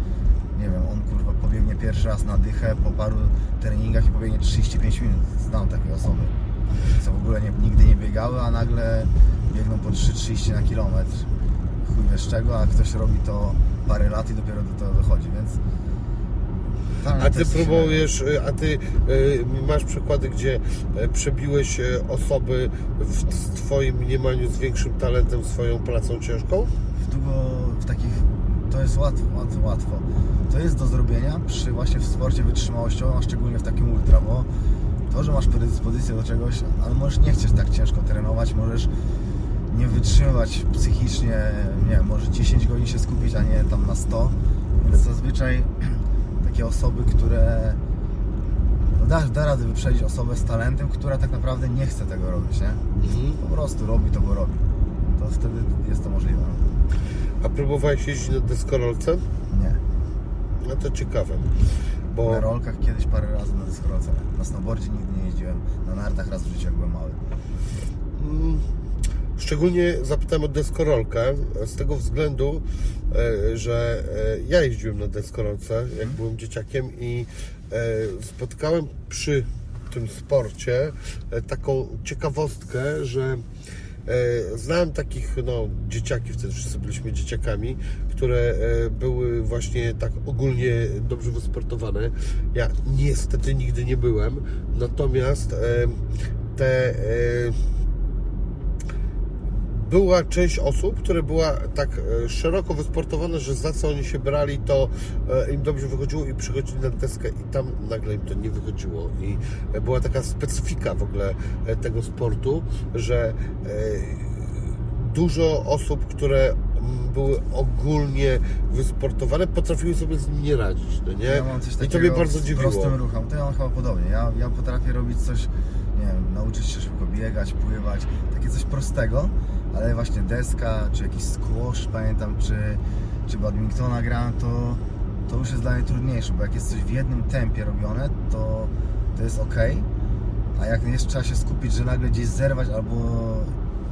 nie wiem, on kurwa pobiegnie pierwszy raz na dychę po paru treningach i pobiegnie 35 minut. Znam takie osoby, co w ogóle nie, nigdy nie biegały, a nagle biegną po 3,30 na kilometr. Chuj wiesz czego, a ktoś robi to parę lat i dopiero do tego dochodzi, więc... A ty próbujesz, y, a ty y, masz przykłady, gdzie y, przebiłeś osoby w w twoim mniemaniu z większym talentem swoją pracą ciężką? w długo, w takich, to jest łatwo, łatwo, łatwo. To jest do zrobienia przy właśnie w sporcie wytrzymałościowym, a szczególnie w takim ultra, bo to, że masz predyspozycję do czegoś, ale możesz nie chcieć tak ciężko trenować, możesz nie wytrzymywać psychicznie, nie wiem, może 10 godzin się skupić, a nie tam na 100, więc zazwyczaj takie osoby, które no da, da radę wyprzedzić osobę z talentem, która tak naprawdę nie chce tego robić, nie? Po prostu robi to, bo robi. To wtedy jest to możliwe. A próbowałeś jeździć na deskorolce? Nie. No to ciekawe, bo Na rolkach kiedyś parę razy na deskorolce. Na snowboardzie nigdy nie jeździłem. Na nartach raz w życiu, jak byłem mały. mm, szczególnie zapytałem o deskorolkę z tego względu, e, że e, ja jeździłem na deskorolce, jak byłem dzieciakiem i e, spotkałem przy tym sporcie taką ciekawostkę, że znałem takich no, dzieciaki, wtedy wszyscy byliśmy dzieciakami, które były właśnie tak ogólnie dobrze wysportowane. Ja niestety nigdy nie byłem, natomiast te była część osób, które była tak e, szeroko wysportowana, że za co oni się brali, to e, im dobrze wychodziło i przychodzili na deskę i tam nagle im to nie wychodziło. I e, była taka specyfika w ogóle tego sportu, że dużo osób, które były ogólnie wysportowane, potrafiły sobie z nim nie radzić, no nie? Ja mam coś I takiego to mnie bardzo dziwiło. prostym ruchem. To ja mam chyba podobnie. Ja, ja potrafię robić coś, nie wiem, nauczyć się szybko biegać, pływać. Takie coś prostego, ale właśnie deska, czy jakiś squash, pamiętam, czy, czy badmintona grałem, to, to już jest dla mnie trudniejsze, bo jak jest coś w jednym tempie robione, to, to jest ok, a jak jeszcze trzeba się skupić, że nagle gdzieś zerwać albo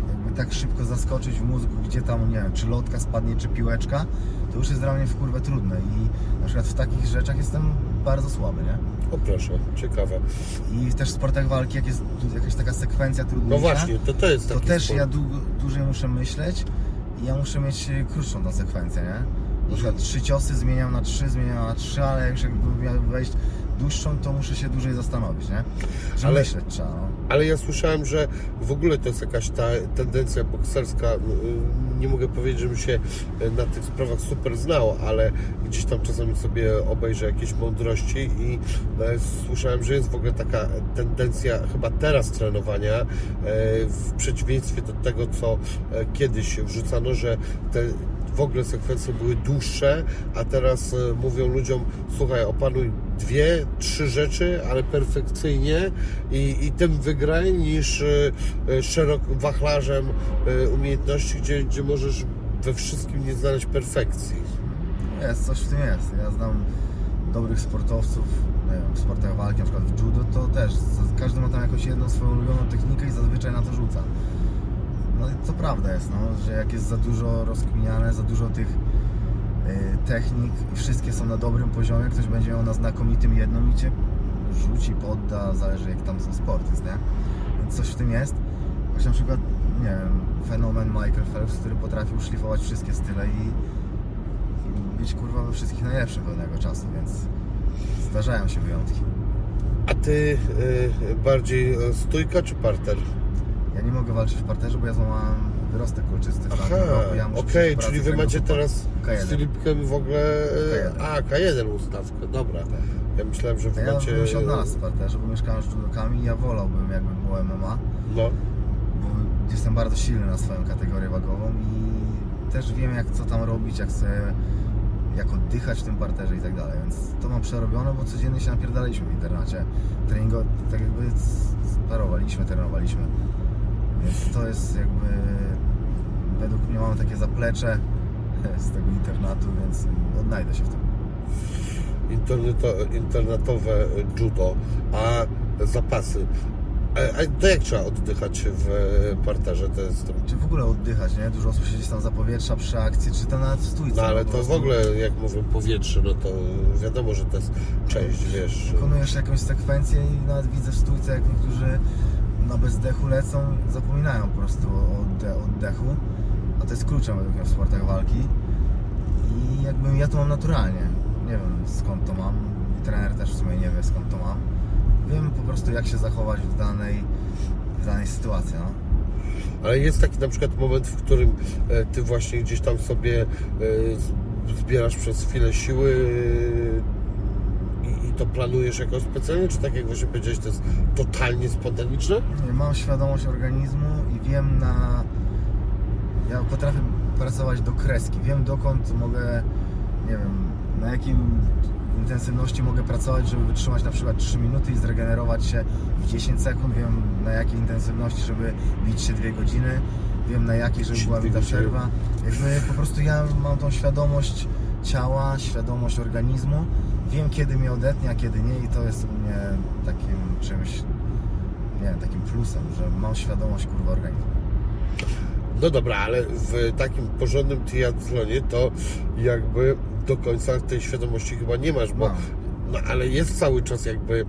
jakby tak szybko zaskoczyć w mózgu, gdzie tam, nie wiem, czy lotka spadnie, czy piłeczka, to już jest dla mnie w kurwę trudne. I na przykład w takich rzeczach jestem bardzo słaby, nie? O proszę, ciekawe. I też w sportach walki, jak jest jakaś taka sekwencja No trudniejsza, właśnie, to to jest to też sport. ja długo, dłużej muszę myśleć i ja muszę mieć e, krótszą tą sekwencję, nie? Na przykład trzy ciosy zmieniam na trzy, zmieniam na trzy, ale już jakby miał wejść dłuższą, to muszę się dłużej zastanowić, nie? Że Ale- myśleć trzeba, no. Ale ja słyszałem, że w ogóle to jest jakaś ta tendencja bokserska. Nie mogę powiedzieć, żebym się na tych sprawach super znał, ale gdzieś tam czasami sobie obejrzę jakieś mądrości i e, słyszałem, że jest w ogóle taka tendencja chyba teraz trenowania e, w przeciwieństwie do tego, co e, kiedyś wrzucano, że te w ogóle sekwencje były dłuższe, a teraz e, mówią ludziom, słuchaj, opanuj dwie, trzy rzeczy, ale perfekcyjnie i, i tym wygraj niż e, e, szerok wachlarzem umiejętności, gdzie, gdzie możesz we wszystkim nie znaleźć perfekcji. Jest, coś w tym jest. Ja znam dobrych sportowców, wiem, w sportach walki, na przykład w judo, to też każdy ma tam jakąś jedną swoją ulubioną technikę i zazwyczaj na to rzuca. No to prawda jest, no, że jak jest za dużo rozkminiane, za dużo tych y, technik i wszystkie są na dobrym poziomie, ktoś będzie miał na znakomitym jedną i cię rzuci, podda, zależy jak tam są sporty, nie? Więc coś w tym jest. Właśnie na przykład, nie wiem, fenomen Michael Phelps, który potrafił szlifować wszystkie style i i być kurwa we wszystkich najlepszy pewnego czasu, więc zdarzają się wyjątki. A ty e, bardziej e, stójka czy parter? Ja nie mogę walczyć w parterze, bo ja złamałem wyrostek kolczysty w Aha, tamtym roku. Ja muszę okej, czyli wy macie teraz z K1. Filipkiem w ogóle... e, K1. A, K1 ustawkę, dobra. Ja myślałem, że A wy Ja macie... bym się odnalazł w parterze, bo mieszkałem z judokami i ja wolałbym jakby było MMA, No, bo jestem bardzo silny na swoją kategorię wagową i też wiem jak co tam robić, jak sobie, jak oddychać w tym parterze i tak dalej, więc to mam przerobione, bo codziennie się napierdaliśmy w internacie. Treningo, tak jakby sparowaliśmy, trenowaliśmy. Więc to jest jakby, według mnie mamy takie zaplecze z tego internatu, więc odnajdę się w tym. Interneto, internetowe judo, a zapasy. A, to jak trzeba oddychać w parterze? To jest... Czy w ogóle oddychać, nie? Dużo osób siedzi tam za powietrza przy akcji, czy to nawet w stójce. No ale po to w ogóle, jak mówią powietrze, no to wiadomo, że to jest część, wiesz... Wykonujesz jakąś sekwencję i nawet widzę w stójce, jak niektórzy na bezdechu lecą, zapominają po prostu o odde- oddechu, a to jest kluczem według mnie w sportach walki. I jakbym ja to mam naturalnie, nie wiem skąd to mam. Trener też w sumie nie wie skąd to mam, wiem po prostu jak się zachować w danej, w danej sytuacji, no. Ale jest taki na przykład moment, w którym e, ty właśnie gdzieś tam sobie e, zbierasz przez chwilę siły to planujesz jakoś specjalnie, czy tak jak właśnie powiedziałeś, to jest totalnie spontaniczne? Mam świadomość organizmu i wiem na. Ja potrafię pracować do kreski. Wiem dokąd mogę, nie wiem, na jakim intensywności mogę pracować, żeby wytrzymać na przykład 3 minuty i zregenerować się w 10 sekund. Wiem na jakiej intensywności, żeby bić się 2 godziny. Wiem na jakiej, żeby była godziny. przerwa. Jakby po prostu ja mam tą świadomość ciała, świadomość organizmu. Wiem kiedy mnie odetnie, a kiedy nie i to jest u mnie takim czymś nie wiem, takim plusem, że mam świadomość kurwa organizmu. No dobra, ale w takim porządnym triathlonie to jakby do końca tej świadomości chyba nie masz, bo no ale jest cały czas jakby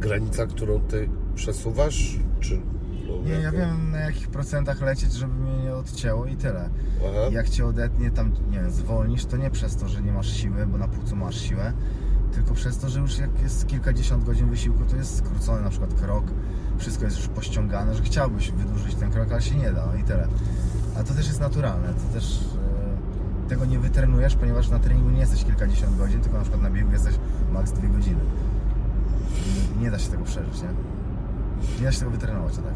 granica, którą ty przesuwasz, czy... no, Nie, ja jakby- wiem na jakich procentach lecieć, żeby mnie nie odcięło i tyle. Aha. Jak cię odetnie, tam, nie wiem, zwolnisz, to nie przez to, że nie masz siły, bo na płucu masz siłę, tylko przez to, że już jak jest kilkadziesiąt godzin wysiłku, to jest skrócony na przykład krok, wszystko jest już pościągane, że chciałbyś wydłużyć ten krok, ale się nie da, no i tyle. A to też jest naturalne, to też e, tego nie wytrenujesz, ponieważ na treningu nie jesteś kilkadziesiąt godzin, tylko na przykład na biegu jesteś maks dwie godziny. I nie da się tego przeżyć, nie? Nie da się tego wytrenować, to tak.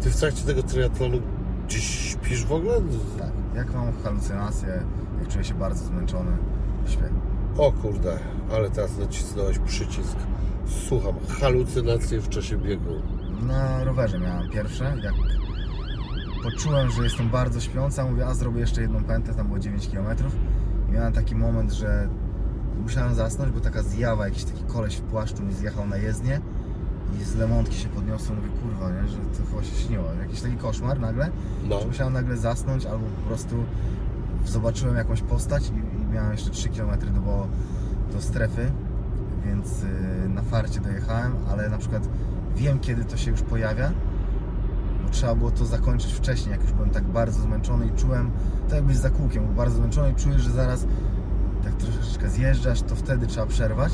Ty w trakcie tego triatlonu gdzieś śpisz w ogóle? Tak. Jak mam halucynacje, jak czuję się bardzo zmęczony, śpię. O kurde, ale teraz nacisnąłeś przycisk. Słucham, halucynacje w czasie biegu. Na rowerze miałem pierwsze, jak poczułem, że jestem bardzo śpiący, a mówię, a zrobię jeszcze jedną pętę, tam było 9 km i miałem taki moment, że musiałem zasnąć, bo taka zjawa, jakiś taki koleś w płaszczu mi zjechał na jezdnię i z lemontki się podniosło, mówię, kurwa, nie, że to chyba się śniło, jakiś taki koszmar nagle, No. że musiałem nagle zasnąć albo po prostu zobaczyłem jakąś postać i, i miałem jeszcze 3 km do, do strefy, więc y, na farcie dojechałem, ale na przykład wiem kiedy to się już pojawia, bo trzeba było to zakończyć wcześniej, jak już byłem tak bardzo zmęczony i czułem, tak jakbyś za kółkiem, był bardzo zmęczony i czujesz, że zaraz tak troszeczkę zjeżdżasz, to wtedy trzeba przerwać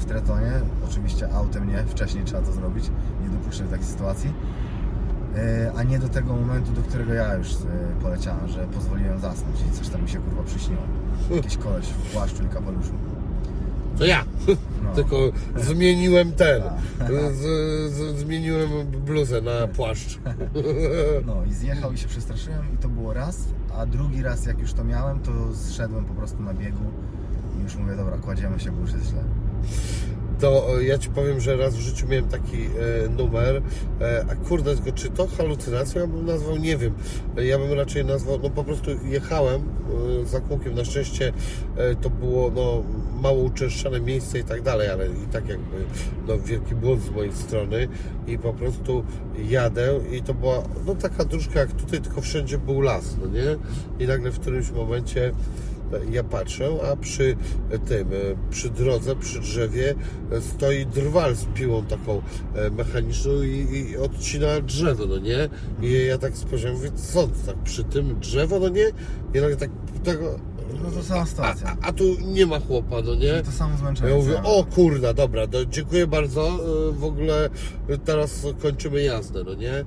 w tretonie, oczywiście autem nie, wcześniej trzeba to zrobić, nie dopuszczać do takiej sytuacji, E, a nie do tego momentu, do którego ja już e, poleciałem, że pozwoliłem zasnąć i coś tam mi się kurwa przyśniło. Jakiś koleś w płaszczu i kapeluszu. To ja. No. Tylko zmieniłem ten. Tak. Z, z, zmieniłem bluzę na płaszcz. No i zjechał i się przestraszyłem i to było raz, a drugi raz jak już to miałem, to zszedłem po prostu na biegu i już mówię, dobra, kładziemy się, bo już jest źle. To e, ja ci powiem, że raz w życiu miałem taki e, numer, e, a kurde, czy to halucynacją ja bym nazwał, nie wiem. E, Ja bym raczej nazwał, no po prostu jechałem e, za kółkiem, na szczęście e, to było no, mało uczęszczane miejsce i tak dalej, ale i tak jakby no, wielki błąd z mojej strony i po prostu jadę i to była no taka dróżka jak tutaj, tylko wszędzie był las, no nie? I nagle w którymś momencie ja patrzę, a przy tym, przy drodze, przy drzewie stoi drwal z piłą taką e, mechaniczną i, i odcina drzewo, no nie? I ja tak spojrzałem, mówię, co, tak przy tym drzewo, no nie? I nagle tak tego... No to sama A, sytuacja. a, a tu nie ma chłopa, no nie? To samo zmęczenie. Ja mówię, co o kurna, dobra, to dziękuję bardzo, e, w ogóle teraz kończymy jazdę, no nie?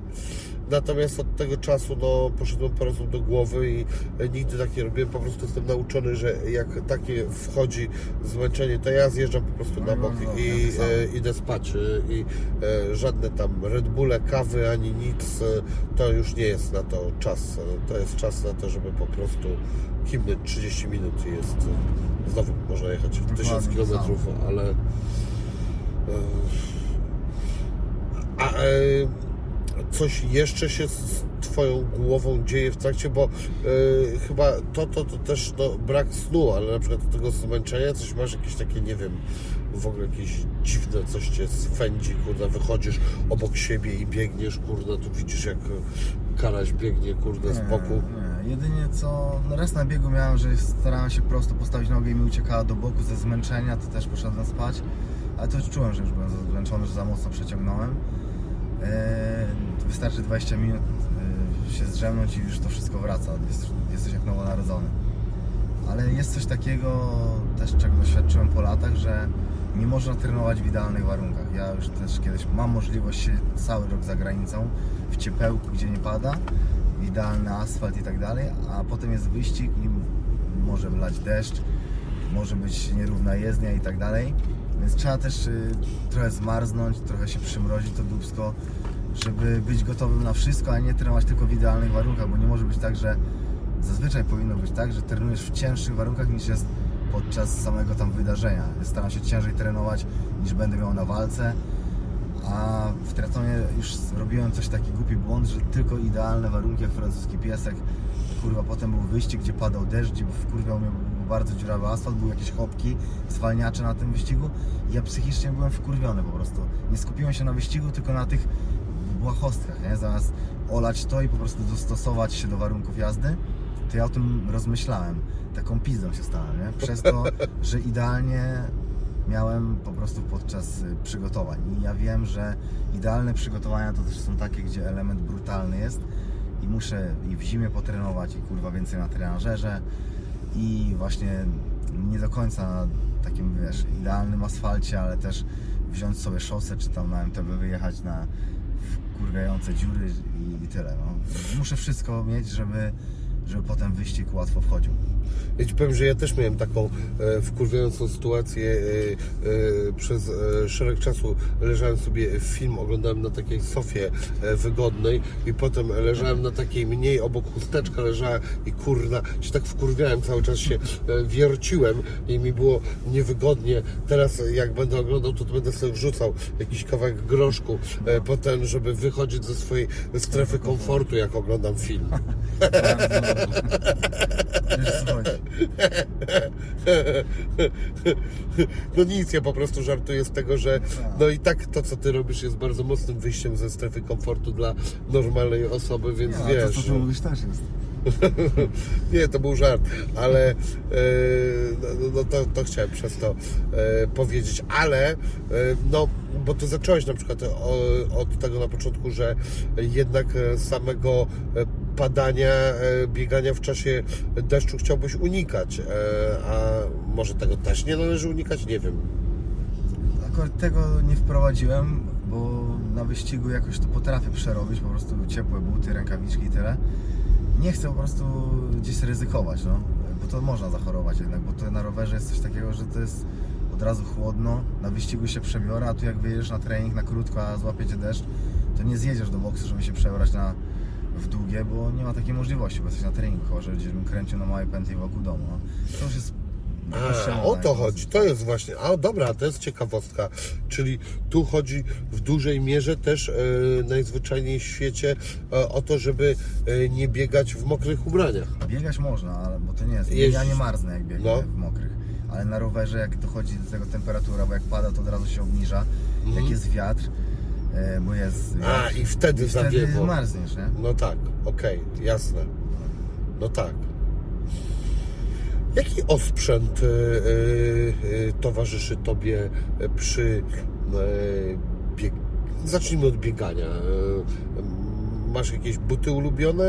Natomiast od tego czasu no, poszedłem po prostu do głowy i e, nigdy tak nie robiłem. Po prostu jestem nauczony, że jak takie wchodzi zmęczenie, to ja zjeżdżam po prostu No na i bok no, i ja tak samo. e, idę spać. e, I e, żadne tam Red Bulle, kawy ani nic, e, to już nie jest na to czas. To jest czas na to, żeby po prostu kimnąć 30 minut i jest. Znowu można jechać w 1000 Dokładnie to km, ale. e, A coś jeszcze się z Twoją głową dzieje w trakcie, bo e, chyba to, to, to też no, brak snu, ale na przykład tego zmęczenia, coś masz jakieś takie, nie wiem, w ogóle jakieś dziwne, coś Cię swędzi, kurde, wychodzisz obok siebie i biegniesz, kurde, tu widzisz jak karaś biegnie, kurde, z boku. Nie, jedynie co, no raz na biegu miałem, że starałem się prosto postawić nogę i mi uciekała do boku ze zmęczenia, to też poszedłem spać, ale to już czułem, że już byłem zmęczony, że za mocno przeciągnąłem. Eee, wystarczy 20 minut eee, się zdrzemnąć i już to wszystko wraca, jest, jesteś jak nowonarodzony. Ale jest coś takiego też, czego doświadczyłem po latach, że nie można trenować w idealnych warunkach. Ja już też kiedyś mam możliwość się cały rok za granicą, w ciepełku, gdzie nie pada, idealny asfalt i tak dalej, a potem jest wyścig i może wlać deszcz, może być nierówna jezdnia i tak dalej. Więc trzeba też y, trochę zmarznąć, trochę się przymrozić to dubsko, żeby być gotowym na wszystko, a nie trenować tylko w idealnych warunkach, bo nie może być tak, że zazwyczaj powinno być tak, że trenujesz w cięższych warunkach niż jest podczas samego tam wydarzenia. Staram się ciężej trenować niż będę miał na walce, a w triatlonie już robiłem coś taki głupi błąd, że tylko idealne warunki jak francuski piesek. Kurwa, potem był wyścig, gdzie padał deszcz, gdzie wkurwiał mnie był bardzo dziurawy asfalt, były jakieś chopki, zwalniacze na tym wyścigu i ja psychicznie byłem wkurwiony po prostu. Nie skupiłem się na wyścigu, tylko na tych błahostkach, nie? Zamiast olać to i po prostu dostosować się do warunków jazdy, to ja o tym rozmyślałem. Taką pizdą się stałem, nie? Przez to, że idealnie miałem po prostu podczas y, przygotowań. I ja wiem, że idealne przygotowania to też są takie, gdzie element brutalny jest i muszę i w zimie potrenować i kurwa więcej na trenażerze i właśnie nie do końca na takim, wiesz, idealnym asfalcie, ale też wziąć sobie szosę czy tam na MTB wyjechać na kurwiające dziury i, i tyle, no. Muszę wszystko mieć, żeby, żeby potem wyścig łatwo wchodził. Ja Ci powiem, że ja też miałem taką e, wkurwiającą sytuację. E, e, przez e, szereg czasu leżałem sobie film, oglądałem na takiej sofie e, wygodnej i potem leżałem na takiej mniej, obok chusteczka leżałem i kurna, się tak wkurwiałem, cały czas się e, wierciłem i mi było niewygodnie. Teraz jak będę oglądał, to, to będę sobie wrzucał jakiś kawałek groszku e, potem, żeby wychodzić ze swojej strefy komfortu, jak oglądam film. Wiesz. No nic, ja po prostu żartuję z tego, że no i tak to, co ty robisz, jest bardzo mocnym wyjściem ze strefy komfortu dla normalnej osoby, więc Nie, ale to, co wiesz. ty mówisz też jest. Nie, to był żart, ale e, no, no to, to chciałem przez to e, powiedzieć, ale e, no, bo ty zacząłeś na przykład o, od tego na początku, że jednak e, samego e, padania, e, biegania w czasie deszczu chciałbyś unikać, a może tego też nie należy unikać? Nie wiem. Akurat tego nie wprowadziłem, bo na wyścigu jakoś to potrafię przerobić, po prostu ciepłe buty, rękawiczki i tyle. Nie chcę po prostu gdzieś ryzykować, no, bo to można zachorować jednak, bo to na rowerze jest coś takiego, że to jest od razu chłodno, na wyścigu się przebiorę, a tu jak wyjedziesz na trening na krótko, a złapiecie deszcz, to nie zjedziesz do boksu, żeby się przebrać na w długie, bo nie ma takiej możliwości, bo jesteś na treningu, że bym kręcił na małej pętli wokół domu. No. To już jest A, bezczelne, o to chodzi, to jest właśnie. A dobra, to jest ciekawostka. Czyli tu chodzi w dużej mierze też e, najzwyczajniej w świecie e, o to, żeby e, nie biegać w mokrych ubraniach. Biegać można, ale, bo to nie jest. Jeździć. Ja nie marznę jak biegnę No. w mokrych. Ale na rowerze jak dochodzi do tego temperatura, bo jak pada to od razu się obniża, jak jest wiatr, e, bo jest wiatr, Mhm. A, i wtedy wtedy zawiewo. marzniesz, nie? No tak, okej, jasne. No tak. Jaki osprzęt e, e, e, towarzyszy Tobie przy bieg... Zacznijmy od biegania. Masz jakieś buty ulubione,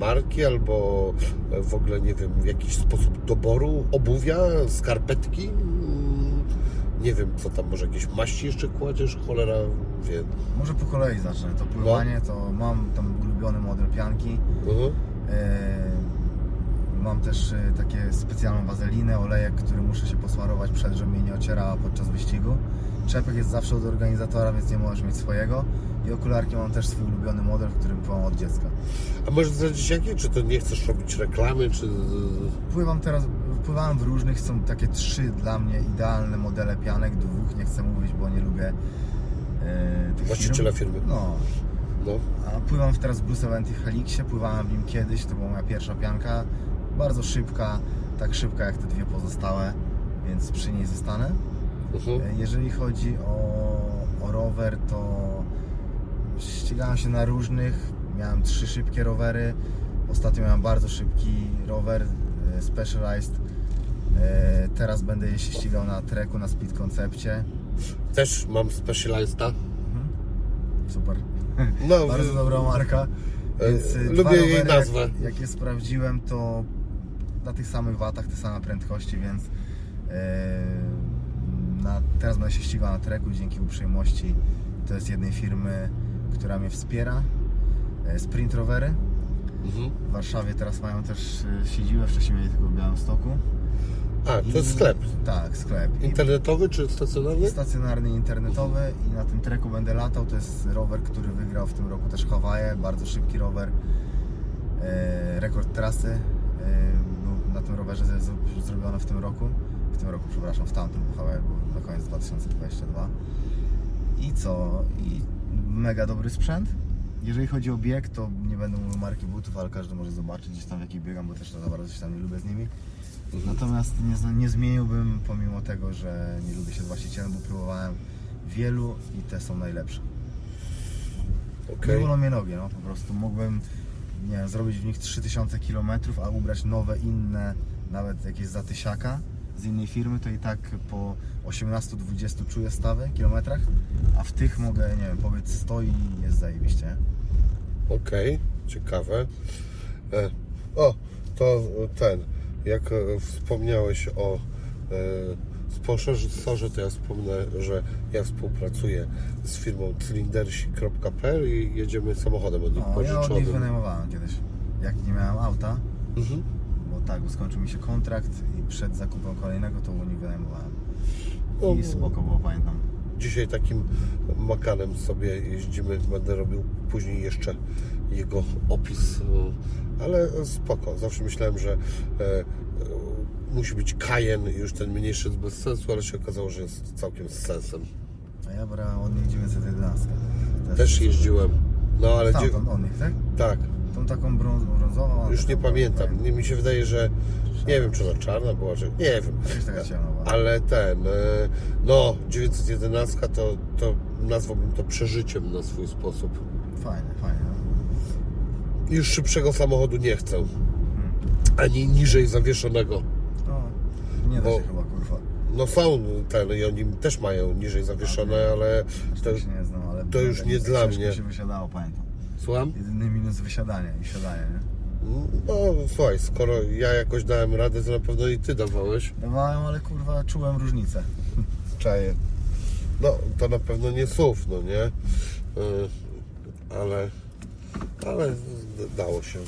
marki albo w ogóle, nie wiem, jakiś sposób doboru obuwia, skarpetki? Nie wiem co tam, może jakieś maści jeszcze kładziesz, cholera wie. Może po kolei zacznę. To pływanie, to mam tam ulubiony model pianki. Mhm. E, Mam też e, takie specjalną wazelinę, olejek, który muszę się posmarować przed, żeby mnie nie ocierała podczas wyścigu. Czepek jest zawsze od organizatora, więc nie możesz mieć swojego. I okularki mam też swój ulubiony model, w którym pływam od dziecka. A możesz zdradzić jakie? Czy to nie chcesz robić reklamy, czy... Pływam teraz, pływałem w różnych, są takie trzy dla mnie idealne modele pianek, dwóch nie chcę mówić, bo nie lubię e, tych Właściciela firm. firmy. No, No. A pływam teraz w Blue Seventy Helixie, pływałem w nim kiedyś, to była moja pierwsza pianka. Bardzo szybka, tak szybka jak te dwie pozostałe, więc przy niej zostanę. Mhm. E, Jeżeli chodzi o, o rower, to ścigałem się na różnych. Miałem trzy szybkie rowery. Ostatnio miałem bardzo szybki rower e, Specialized. E, Teraz będę się ścigał na treku, na Speed Concepcie. Też mam Specialista. Super. No, Bardzo dobra marka. Więc lubię jej nazwę. Jak, jak je sprawdziłem, to na tych samych watach, te same prędkości, więc e, na, teraz będę się ścigał na treku dzięki uprzejmości. To jest jednej firmy, która mnie wspiera. E, Sprint rowery. Mhm. W Warszawie teraz mają też e, siedzibę, wcześniej mieli tylko w Białymstoku. A, to jest I- sklep. Tak, sklep. I Internetowy czy stacjonarny? stacjonarny, internetowy i na tym treku będę latał. To jest rower, który wygrał w tym roku też Hawaje, bardzo szybki rower. E, rekord trasy e, na tym rowerze z- z- zrobiony w tym roku. W tym roku, przepraszam, w tamtym był na koniec 2022. I co? I mega dobry sprzęt. Jeżeli chodzi o bieg, to nie będę mówił marki butów, ale każdy może zobaczyć gdzieś tam w jakich biegam, bo też za bardzo się tam nie lubię z nimi. Natomiast nie, nie zmieniłbym pomimo tego, że nie lubię się z właścicielem, bo próbowałem wielu i te są najlepsze. Okej. Nie bolą mnie nogi, no po prostu mógłbym nie wiem, zrobić w nich 3000 km, a ubrać nowe, inne, nawet jakieś za tysiaka z innej firmy, to i tak po 18-20 czuję stawy kilometrach, a w tych mogę, nie wiem, powiedz 100 i jest zajebiście. Okej, ciekawe. E, o, to ten, jak e, wspomniałeś o e, sponsorze, to ja wspomnę, że ja współpracuję z firmą cylindersi.pl i jedziemy samochodem od nich No, ja od nich pożyczonym. wynajmowałem kiedyś, jak nie miałem auta, Mhm. bo tak, bo skończył mi się kontrakt i przed zakupem kolejnego to u nich wynajmowałem. O, I spoko było, pamiętam. Dzisiaj takim makanem sobie jeździmy, będę robił później jeszcze jego opis, ale spoko. Zawsze myślałem, że e, musi być i już ten mniejszy jest bez sensu, ale się okazało, że jest całkiem z sensem. A ja brałem od nich 911. Też jeździłem, no ale dzie- Stamtąd od nich, tak? tak, Tą taką brąz, brązową. już nie taką- pamiętam. Nie, mi się wydaje, że nie wiem, czy ona czarna była, czy nie wiem. Jakaś taka ciemna była. Ale ten, e, no 911 to, to nazwałbym to przeżyciem na swój sposób. Fajnie, fajnie. no. Już szybszego samochodu nie chcę. Ani niżej zawieszonego. Nie da się chyba, kurwa. No są ten i oni też mają niżej zawieszone, ale Aż to, tak nie znam, ale... to już mega nie dla mnie. się wysiadało, pamiętam. słucham? Jedyny minus wysiadanie i siadanie, nie? No słuchaj, skoro ja jakoś dałem radę, to na pewno i ty dawałeś. Dawałem, ale kurwa czułem różnicę. Czaję. No to na pewno nie SUV, no nie? Y, Ale, ale dało się.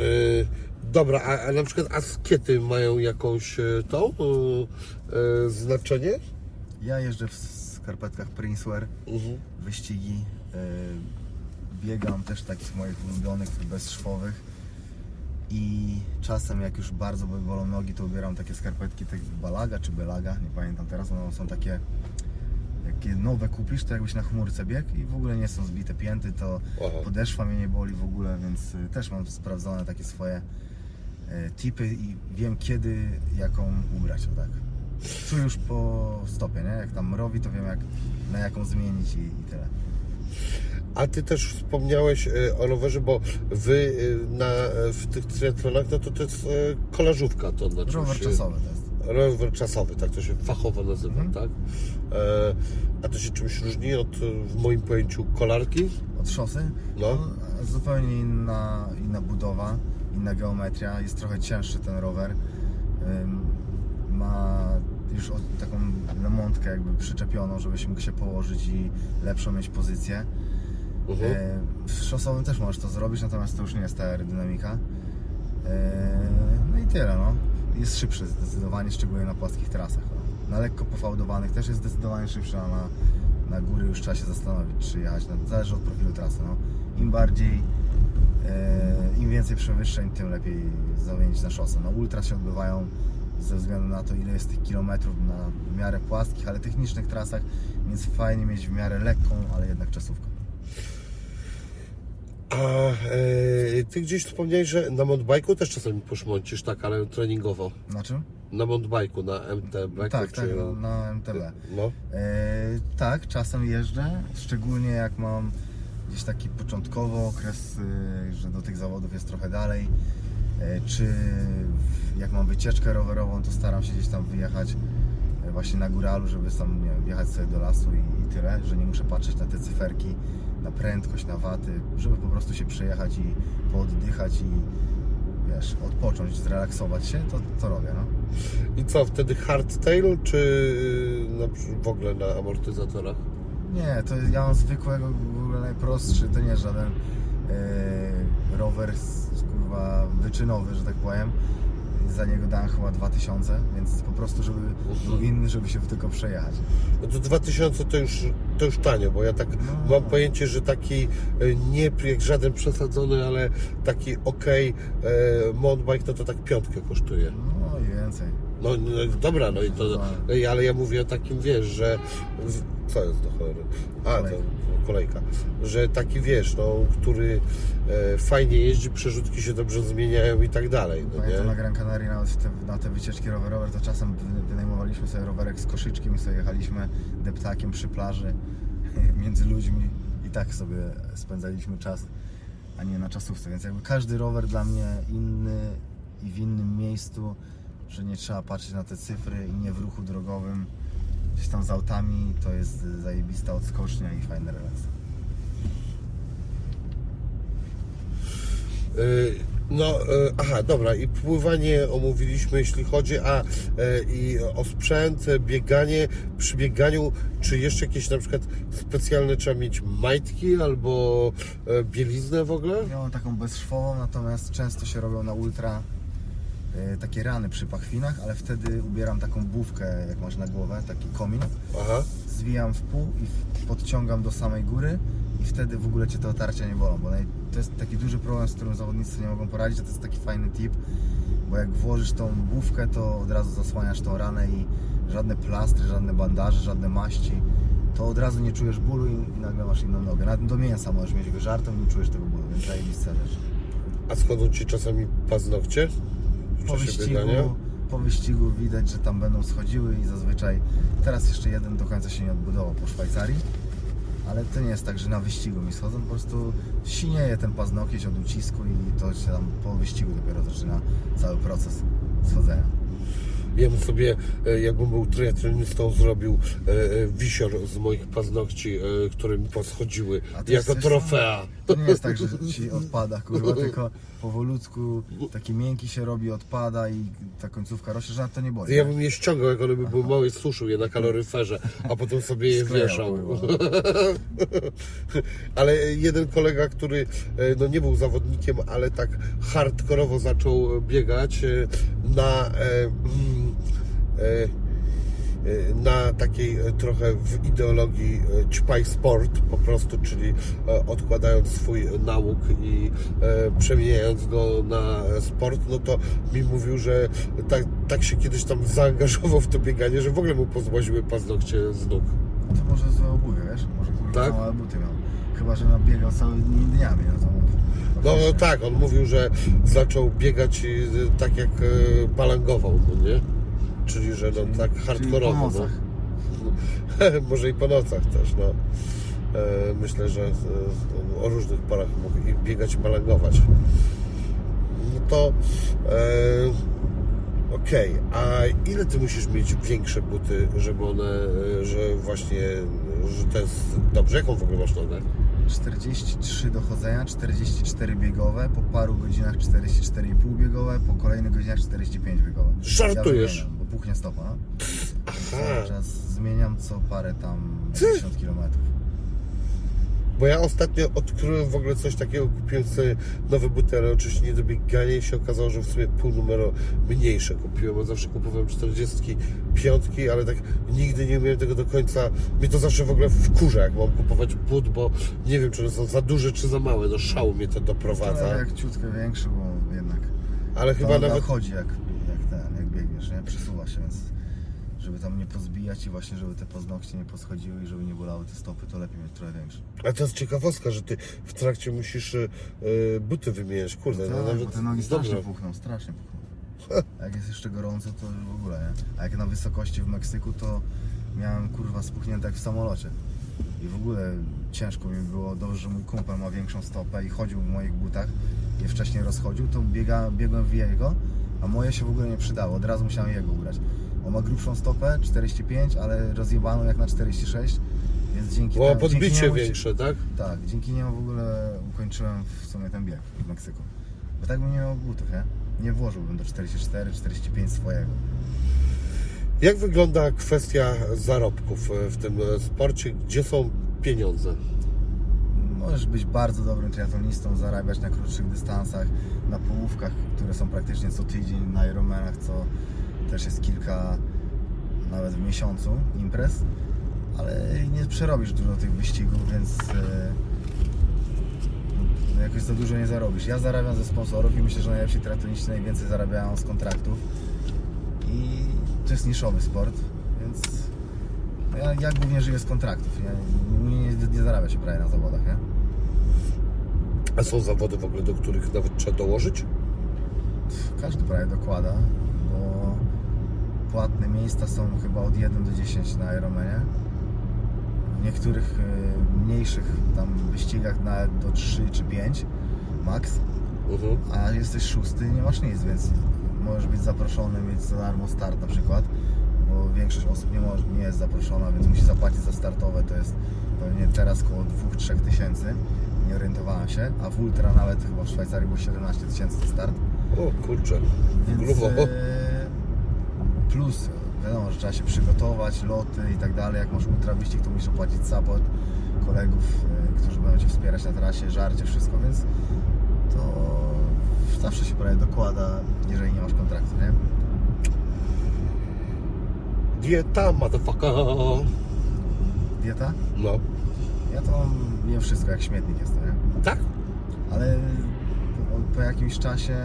Y, Dobra, a, a na przykład askiety mają jakąś y, tą y, y, znaczenie? Ja jeżdżę w skarpetkach Princewear, Mhm. wyścigi. Yy, biegam też takich moich ulubionych, bezszwowych. I czasem jak już bardzo by bolą nogi, to ubieram takie skarpetki tak Balaga czy Belaga, nie pamiętam teraz, one są takie jakie nowe kupisz, to jakbyś na chmurce biegł i w ogóle nie są zbite pięty, to Aha. podeszwa mnie nie boli w ogóle, więc też mam sprawdzone takie swoje tipy i wiem kiedy jaką ubrać, o tak. Czuję już po stopie, nie? Jak tam mrowi, to wiem jak, na jaką zmienić i, i tyle. A ty też wspomniałeś y, o rowerze, bo wy y, na, w tych triatlonach, no to to jest kolażówka, to znaczy Rower czasowy to jest. Rower czasowy, tak to się fachowo nazywa, Mhm. tak? E, a to się czymś różni od, w moim pojęciu, kolarki? Od szosy? No. Zupełnie inna, inna budowa, inna geometria. Jest trochę cięższy ten rower. Ma już taką lemontkę jakby przyczepioną, żebyś mógł się położyć i lepszą mieć pozycję. Mhm. E, w szosowym też możesz to zrobić, natomiast to już nie jest ta aerodynamika. No i tyle, no. Jest szybszy zdecydowanie, szczególnie na płaskich trasach. No. Na lekko pofałdowanych też jest zdecydowanie szybszy, a na, na góry już trzeba się zastanowić, czy jechać. No, zależy od profilu trasy. No. Im bardziej, im więcej przewyższeń, tym lepiej zamienić na szosę. No, ultra się odbywają ze względu na to, ile jest tych kilometrów na w miarę płaskich, ale technicznych trasach, więc fajnie mieć w miarę lekką, ale jednak czasówkę. A e, ty gdzieś wspomniałeś, że na mountainbike'u też czasami poszmącisz, tak, ale treningowo. Na czym? Na mountainbike'u, na MTB. Tak, tak, na... na MTB. No. E, tak, czasem jeżdżę, szczególnie jak mam gdzieś taki początkowy okres, y, że do tych zawodów jest trochę dalej, e, czy jak mam wycieczkę rowerową, to staram się gdzieś tam wyjechać e, właśnie na góralu, żeby tam nie wiem, wjechać sobie do lasu i, i tyle, że nie muszę patrzeć na te cyferki, na prędkość, na waty, żeby po prostu się przejechać i pooddychać i wiesz, odpocząć, zrelaksować się, to, to robię, no. I co, wtedy hardtail, czy y, w ogóle na amortyzatorach? Nie, to ja mam zwykłego, w ogóle najprostszy, to nie jest żaden e, rower kurwa wyczynowy, że tak powiem. Za niego dałem chyba 2000, więc po prostu, żeby był inny, żeby się tylko przejechać. No to 2000 to już, to już tanio, bo ja tak No. mam pojęcie, że taki y, nie jak żaden przesadzony, ale taki ok e, mountainbike, no to tak piątkę kosztuje. No i więcej. No, no dobra, no i to, ale ja mówię o takim, wiesz, że w, co jest do cholery? A, to Kolejka. Że taki, wiesz, no, który e, fajnie jeździ, przerzutki się dobrze zmieniają i tak dalej, no Pamiętam na nie? Gran Canaria nawet te, na te wycieczki rowerowe, to czasem wy- wynajmowaliśmy sobie rowerek z koszyczkiem i sobie jechaliśmy deptakiem przy plaży między ludźmi i tak sobie spędzaliśmy czas, a nie na czasówce. Więc jakby każdy rower dla mnie inny i w innym miejscu, że nie trzeba patrzeć na te cyfry i nie w ruchu drogowym. Gdzieś tam z autami to jest zajebista odskocznia i fajny relaks. Y, No, y, aha, dobra, i pływanie omówiliśmy, jeśli chodzi a, y, i o sprzęt, bieganie. Przy bieganiu, czy jeszcze jakieś na przykład specjalne trzeba mieć majtki albo bieliznę w ogóle? Ja mam taką bezszwową, natomiast często się robią na ultra e, takie rany przy pachwinach, ale wtedy ubieram taką bufkę, jak masz na głowę, taki komin, Aha. zwijam w pół i podciągam do samej góry i wtedy w ogóle Cię te otarcia nie bolą, bo to jest taki duży problem, z którym zawodnicy nie mogą poradzić, a to jest taki fajny tip, bo jak włożysz tą bufkę, to od razu zasłaniasz tą ranę i żadne plastry, żadne bandaże, żadne maści, to od razu nie czujesz bólu i, i nagle masz inną nogę. Nawet do mięsa możesz mieć wyżartą i nie czujesz tego bólu, więc zajebista rzecz. A schodzą Ci czasami paznokcie po wyścigu, po wyścigu widać, że tam będą schodziły i zazwyczaj teraz jeszcze jeden do końca się nie odbudował po Szwajcarii. Ale to nie jest tak, że na wyścigu mi schodzą, po prostu sinieje ten paznokieć od ucisku i to się tam po wyścigu dopiero zaczyna cały proces schodzenia. Ja bym sobie, e, jakbym był triatlonistą, zrobił e, e, wisior z moich paznokci, które mi poschodziły jako trofea. To nie jest tak, że ci odpada, kurwa, tylko powolutku taki miękki się robi, odpada i ta końcówka rośnie, że na to nie boli. Ja bym je ściągał, jak one by były małe, suszył je na kaloryferze, a potem sobie je Sklejał, wieszał. kurwa. Ale jeden kolega, który e, no nie był zawodnikiem, ale tak hardkorowo zaczął biegać e, na e, mm, e, na takiej e, trochę w ideologii e, ćpaj sport po prostu, czyli odkładając swój nauk i przemieniając go na sport, no to mi mówił, że tak, tak się kiedyś tam zaangażował w to bieganie, że w ogóle mu pozłaziły paznokcie z nóg. To może złe obuwie, wiesz? Może Tak? małe buty miał. Chyba, że nabiegał całymi dniami. No, to No faktycznie. tak, on mówił, że zaczął biegać tak jak balangował, no nie? Czyli, że no tak hardkorowo. no. Może i po nocach też, no. E, Myślę, że o różnych porach mógł biegać, i balangować. No to e, okej, a ile ty musisz mieć większe buty, żeby one, e, że właśnie, że to jest dobrze? Jaką w ogóle masz nogę? 43 do chodzenia, 44 biegowe, po paru godzinach 44,5 biegowe, po kolejnych godzinach 45 biegowe. Żartujesz? Puchnie stopa. no. Cały czas zmieniam co parę tam 50 km. Bo ja ostatnio odkryłem w ogóle coś takiego, kupiłem sobie nowe buty, ale oczywiście nie do biegania i się okazało, że w sumie pół numeru mniejsze kupiłem, bo zawsze kupowałem 45, ale tak nigdy nie miałem tego do końca. Mnie to zawsze w ogóle wkurza, jak mam kupować but, bo nie wiem, czy one są za duże, czy za małe. Do szału mnie to doprowadza. To jak ciutkę większy, bo jednak Ale chyba nawet chodzi jak, jak ten, jak biegniesz, nie? Żeby tam nie pozbijać i właśnie, żeby te paznokcie nie poschodziły i żeby nie bolały te stopy, to lepiej mieć trochę większe. A to jest ciekawostka, że ty w trakcie musisz y, y, buty wymieniać. Kurde, no Tak, nawet bo te nogi strasznie puchną, strasznie puchną. A jak jest jeszcze gorąco, to w ogóle nie. A jak na wysokości w Meksyku, to miałem kurwa spuchnięte jak w samolocie. I w ogóle ciężko mi było, dobrze, że mój kumpel ma większą stopę i chodził w moich butach, je wcześniej rozchodził, to biega, biegłem w jego, a moje się w ogóle nie przydało, od razu musiałem jego ubrać. On ma grubszą stopę, 45, ale rozjebaną jak na 46, więc dzięki temu- dzięki podbicie niemu się- większe, tak? tak, dzięki niemu w ogóle ukończyłem w sumie ten bieg w Meksyku. Bo tak bym nie miał butów, nie? Nie włożyłbym do 44, 45 swojego. Jak wygląda kwestia zarobków e, w tym e, sporcie? Gdzie są pieniądze? Możesz być bardzo dobrym triatlonistą, zarabiać na krótszych dystansach, na połówkach, które są praktycznie co tydzień, na Ironmanach, co też jest kilka, nawet w miesiącu imprez, ale nie przerobisz dużo tych wyścigów, więc e, no, jakoś za dużo nie zarobisz. Ja zarabiam ze sponsorów i myślę, że najlepsi triatloniści najwięcej zarabiają z kontraktów i to jest niszowy sport, więc no ja, ja głównie żyję z kontraktów. Ja, nie, nie, nie zarabia się prawie na zawodach, nie? A są zawody w ogóle, do których nawet trzeba dołożyć? Każdy prawie dokłada, bo płatne miejsca są chyba od 1 do 10 na Ironmanie. W niektórych y, mniejszych tam wyścigach nawet do 3 czy 5 max, Mhm. a jesteś szósty nie masz nic, więc możesz być zaproszony, mieć za darmo start na przykład, bo większość osób nie, może, nie jest zaproszona, więc musi zapłacić za startowe, to jest pewnie teraz około 2-3 tysięcy, nie orientowałem się, a w ultra nawet chyba w Szwajcarii było 17 tysięcy start. O kurczę, Więc grubo. e, plus wiadomo, że trzeba się przygotować, loty i tak dalej. Jak masz ultra wyścig, to musisz opłacić support kolegów, e, którzy będą Cię wspierać na trasie, żarcie, wszystko, więc to zawsze się prawie dokłada, jeżeli nie masz kontraktu, nie? Dieta, motherfucker. Dieta? No. Ja to mam, jem wszystko, jak śmietnik jest to, nie? Tak? ale po, po jakimś czasie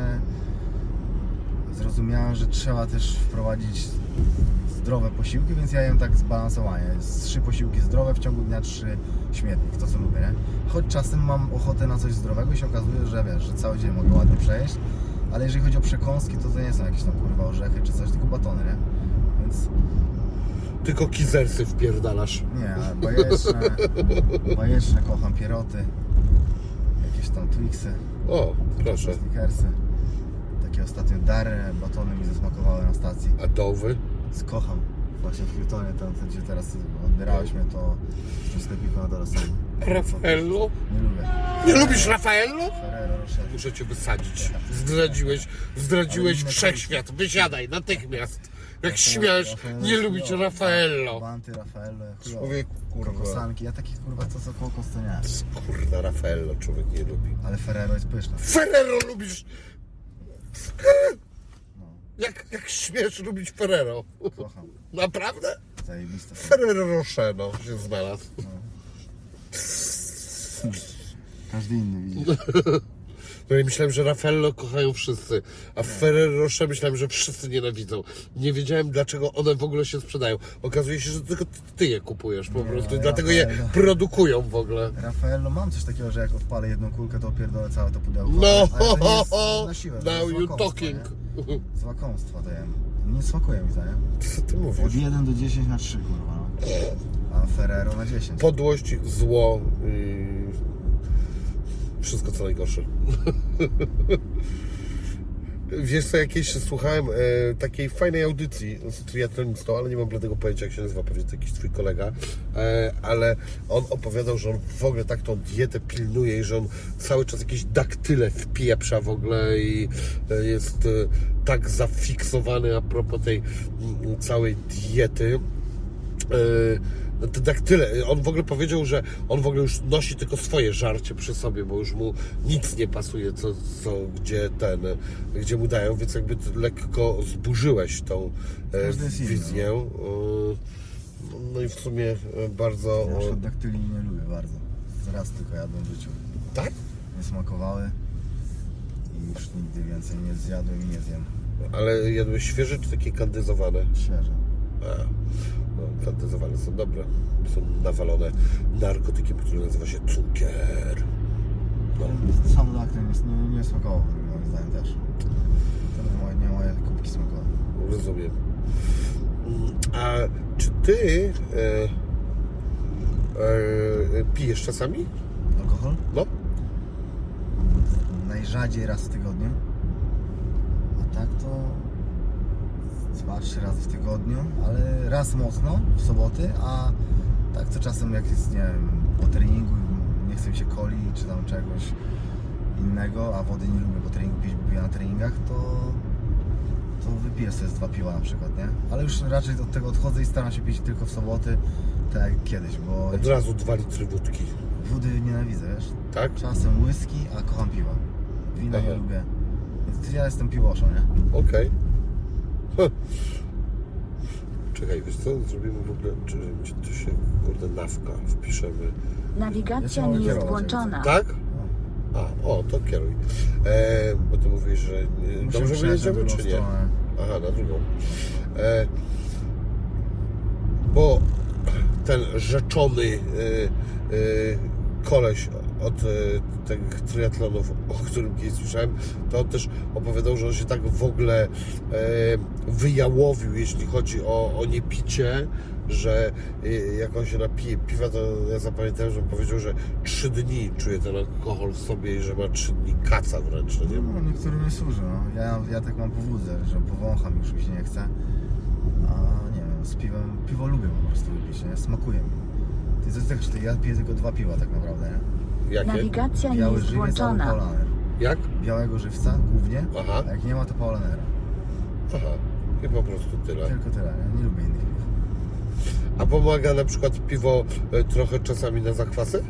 zrozumiałem, że trzeba też wprowadzić zdrowe posiłki, więc ja jem tak zbalansowanie. Trzy posiłki zdrowe, w ciągu dnia trzy śmietnik, to co lubię, nie? Choć czasem mam ochotę na coś zdrowego i się okazuje, że wiesz, że cały dzień mogę ładnie przejeść, ale jeżeli chodzi o przekąski, to to nie są jakieś tam kurwa orzechy czy coś, tylko batony, nie? Więc Tylko kizersy wpierdalasz. nie, a bajeczne, bajeczne kocham, pieroty, jakieś tam Twixy. O, proszę. Snickersy. Ostatnio dary, batony mi zasmakowały na stacji. A dowy? Skocham. Właśnie w Hiltonie, tam gdzie teraz odbierałeś mnie, to w tym sklepiku na dole są. Raffaello? Nie lubię. Nie lubisz Raffaello? Ferrero Rocher. Muszę cię wysadzić. Zdradziłeś, zdradziłeś inne wszechświat. Wysiadaj natychmiast. Jak śmiesz nie lubić. Raffaello. Banty, Raffaello. Człowieku, kurwa. Kokosanki, ja takich kurwa to co kokos to nie. Kurda, Raffaello człowiek nie lubi. Ale Ferrero jest pyszne. Ferrero lubisz? No, Jak, jak śmiesz lubić Ferrero? kocham. Naprawdę? Ferrero Rocher, no, się znalazł. Każdy inny widzisz. No i myślałem, że Raffaello kochają wszyscy, a Ferrero Rocher myślałem, że wszyscy nienawidzą. Nie wiedziałem, dlaczego one w ogóle się sprzedają. Okazuje się, że tylko ty je kupujesz po Nie, prostu, ja dlatego je Raffaello. produkują w ogóle. Raffaello, mam coś takiego, że jak odpalę jedną kulkę, to opierdolę całe to pudełko. No, ale to nie jest na siłę, to now jest you talking. nie? Z łakomstwa to jem. Nie smakuje mi to, nie? Co ty Od mówisz? 1 do 10 na 3, kurwa. No. A Ferrero na 10. Podłość, zło i wszystko co najgorsze. Wiesz co, jakieś słuchałem e, takiej fajnej audycji z triatlonistą, ale nie mam bladego pojęcia jak się nazywa, pewnie to jakiś twój kolega, e, ale on opowiadał, że on w ogóle tak tą dietę pilnuje i że on cały czas jakieś daktyle wpieprza w ogóle i e, jest e, tak zafiksowany a propos tej mm, całej diety. E, no to tak tyle. On w ogóle powiedział, że on w ogóle już nosi tylko swoje żarcie przy sobie, bo już mu nic nie pasuje, co, co gdzie ten, gdzie mu dają, więc jakby lekko zburzyłeś tą e, wizję. E, No i w sumie bardzo. Ja już daktyli nie lubię bardzo. Raz tylko jadłem w życiu. Tak? Nie smakowały i już nigdy więcej nie zjadłem i nie zjem. Ale jadłeś świeże czy takie kandyzowane? Świeże. A, no, kandyzowane są dobre. Są nawalone narkotykiem, który nazywa się cukier. No. Sam daktyl nie, nie, nie smakował moim zdaniem też. To nie moje, nie moje kubki smakowe. Rozumiem. Mm, A czy ty e, e, pijesz czasami? Alkohol? No. Najrzadziej raz w tygodniu. A tak to dwa, trzy razy w tygodniu, ale raz mocno w soboty, a tak to czasem jak jest, nie wiem, po treningu nie chce mi się coli czy tam czegoś innego, a wody nie lubię po treningu pić, bo na treningach, to to wypiję sobie z dwa piwa na przykład, nie? Ale już raczej od tego odchodzę i staram się pić tylko w soboty, tak jak kiedyś, bo Od razu dwa litry wódki. wody nienawidzę, wiesz? Tak? Czasem whisky, a kocham piwa. Wina Aha. nie lubię. Więc ja jestem piwoszą, nie? Okej. Huh. Czekaj, wiesz co? Zrobimy w ogóle, czy, czy tu się, kurde, nawka wpiszemy. Nawigacja Ja nie jest włączona. Tak? A, o, to kieruj. E, bo ty mówisz, że e, Musimy dobrze wyjedziemy, czy nie? Aha, na drugą. E, bo ten rzeczony e, e, koleś od e, tych triatlonów, o którym kiedyś słyszałem, to on też opowiadał, że on się tak w ogóle e, wyjałowił, jeśli chodzi o, o niepicie, że e, jak on się napije piwa, to ja zapamiętałem, że on powiedział, że trzy dni czuje ten alkohol w sobie i że ma trzy dni kaca wręcz, no nie? No, niektórym nie służy, no. Ja, ja tak mam powódzę, że powącham już mi się nie chce. A nie wiem, z piwem, piwo lubię po prostu lubić, nie? Smakuje mi. Ty co tak, czy ja piję tylko dwa piwa tak naprawdę, nie? Jakie? Nawigacja nie Biały jest żywiec albo włączona. Jak? Białego żywca głównie, Aha. a jak nie ma to Paulanera. Aha. I po prostu tyle. Tylko tyle, nie? Nie lubię innych piw. A pomaga na przykład piwo e, trochę czasami na zakwasy?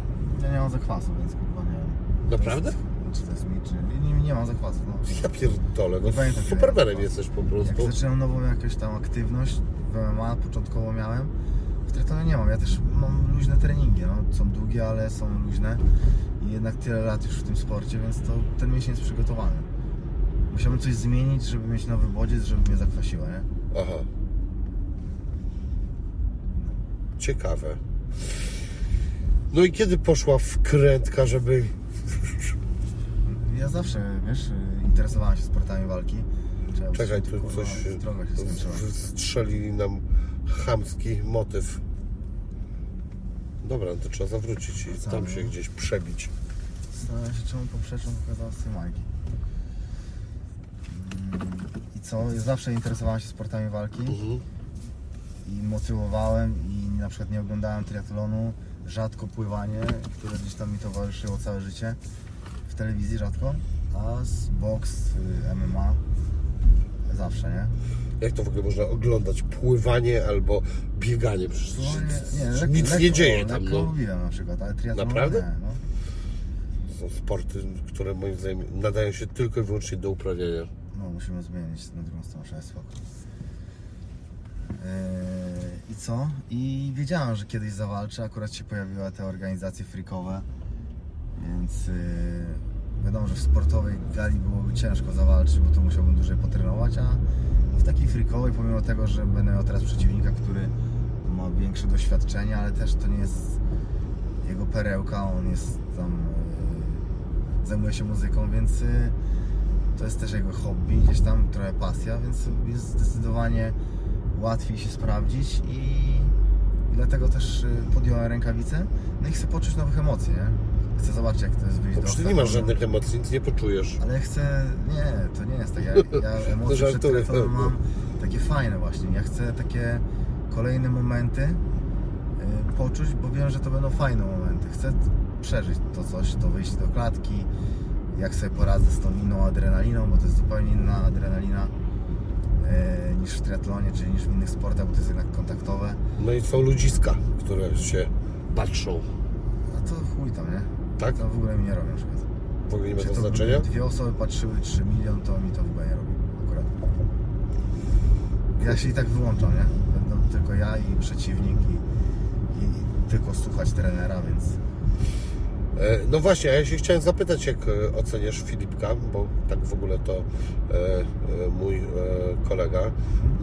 Ja nie mam zakwasu, więc kurwa nie wiem. Naprawdę? To jest, czy to jest mi, czy nie, nie, nie mam zakwasu, no. Ja pierdolę, no Nie pamiętam, miałem jesteś po Jak prostu. zaczynam nową jakąś tam aktywność w MMA, początkowo miałem, w triatlonie nie mam. Ja też mam luźne treningi, no. są długie, ale są luźne i jednak tyle lat już w tym sporcie, więc to ten miesiąc jest przygotowany. Musiałbym coś zmienić, żeby mieć nowy bodziec, żeby mnie zakwasiło, nie? Aha. Ciekawe. No i kiedy poszła wkrętka, żeby... Ja zawsze, wiesz, interesowałem się sportami walki. Trzeba Czekaj, tu coś Droga się skończyła. nam chamski motyw. Dobra, no to trzeba zawrócić i tam się gdzieś przebić. Zastanawiam się, czemu poprzeczną pokazała z tej majki. Mm, I co? Zawsze interesowałem się sportami walki Mhm. i motywowałem i na przykład nie oglądałem triatlonu, rzadko pływanie, które gdzieś tam mi towarzyszyło całe życie. W telewizji rzadko, a z boks, y, MMA zawsze, nie? Jak to w ogóle można oglądać? Pływanie albo bieganie? Przecież Pływanie- nic lekko- nie dzieje tam. Lekko No. lubiłem na przykład, ale triatlon Naprawdę? nie. No. Są sporty, które moim zdaniem nadają się tylko i wyłącznie do uprawiania. No, musimy zmienić na drugą stronę, że spoko. Eee, I co? I wiedziałem, że kiedyś zawalczę, akurat się pojawiły te organizacje freakowe, więc yy, wiadomo, że w sportowej gali byłoby ciężko zawalczyć, bo to musiałbym dłużej potrenować, a w takiej freakowej, pomimo tego, że będę miał teraz przeciwnika, który ma większe doświadczenie, ale też to nie jest jego perełka, on jest tam, yy, zajmuje się muzyką, więc yy, to jest też jego hobby, gdzieś tam trochę pasja, więc jest zdecydowanie łatwiej się sprawdzić i, dlatego też y, podjąłem rękawice. No i chcę poczuć nowych emocji, nie? Chcę zobaczyć jak to jest wyjść do ty nie masz żadnych emocji, nic nie poczujesz. Ale chcę, nie, to nie jest tak. Ja, ja emocje przed żartuję. telefonem mam takie fajne właśnie. Ja chcę takie kolejne momenty y, poczuć, bo wiem, że to będą fajne momenty. Chcę przeżyć to coś, to wyjść do klatki, jak sobie poradzę z tą inną adrenaliną, bo to jest zupełnie inna adrenalina y, niż w triatlonie, czyli niż w innych sportach, bo to jest jednak kontaktowe. No i są ludziska, które się patrzą. A to chuj tam, nie? Tak? To w ogóle mi nie robi na przykład. W ogóle nie ma to znaczenia? dwie osoby patrzyły 3 milion, to mi to w ogóle nie robi akurat. Ja się i tak wyłączam, nie? Będą tylko ja i przeciwnik i, i tylko słuchać trenera, więc No właśnie, ja się chciałem zapytać, jak e, oceniasz Filipka, bo tak w ogóle to e, e, mój e, kolega.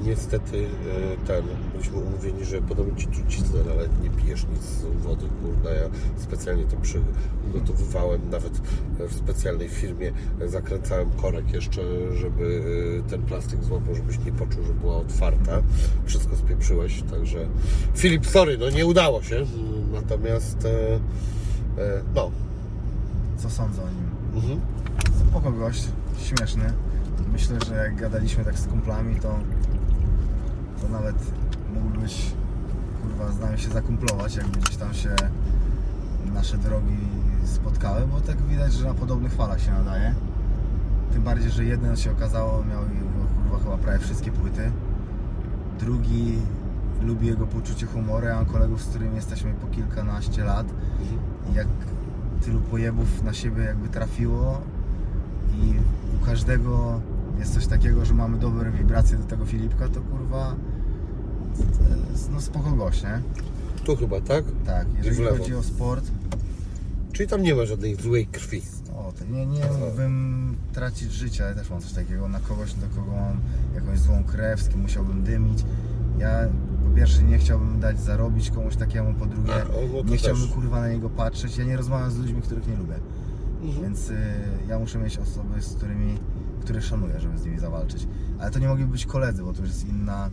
Niestety e, ten, byliśmy umówieni, że podamy Ci truciznę, no ale nie pijesz nic z wody, kurde. Ja specjalnie to przygotowywałem, nawet w specjalnej firmie e, zakręcałem korek jeszcze, żeby e, ten plastik złapał, żebyś nie poczuł, że była otwarta. Wszystko spieprzyłeś, także Filip, sorry, no nie udało się, natomiast e, e, no, co sądzę o nim? Mhm. Spoko gość, śmieszny. Myślę, że jak gadaliśmy tak z kumplami, to, to nawet mógłbyś kurwa z nami się zakumplować, jakby gdzieś tam się nasze drogi spotkały, bo tak widać, że na podobnych falach się nadaje. Tym bardziej, że jeden się okazało, miał kurwa chyba prawie wszystkie płyty. Drugi lubi jego poczucie humoru, ja mam kolegów, z którymi jesteśmy po kilkanaście lat i jak tylu pojebów na siebie jakby trafiło i u każdego jest coś takiego, że mamy dobre wibracje do tego Filipka, to kurwa no spoko gość, nie? Tu chyba, tak? Tak, jeżeli chodzi o sport, Czyli tam nie ma żadnej złej krwi. o, to nie, nie mógłbym tracić życia, ja też mam coś takiego, na kogoś, do kogo mam jakąś złą krew, z kim musiałbym dymić. Ja po pierwsze nie chciałbym dać zarobić komuś takiemu, po drugie A, o, no to nie chciałbym też. kurwa na niego patrzeć. Ja nie rozmawiam z ludźmi, których nie lubię. Mhm. Więc y, ja muszę mieć osoby, z którymi, które szanuję, żeby z nimi zawalczyć. Ale to nie mogliby być koledzy, bo to już jest inna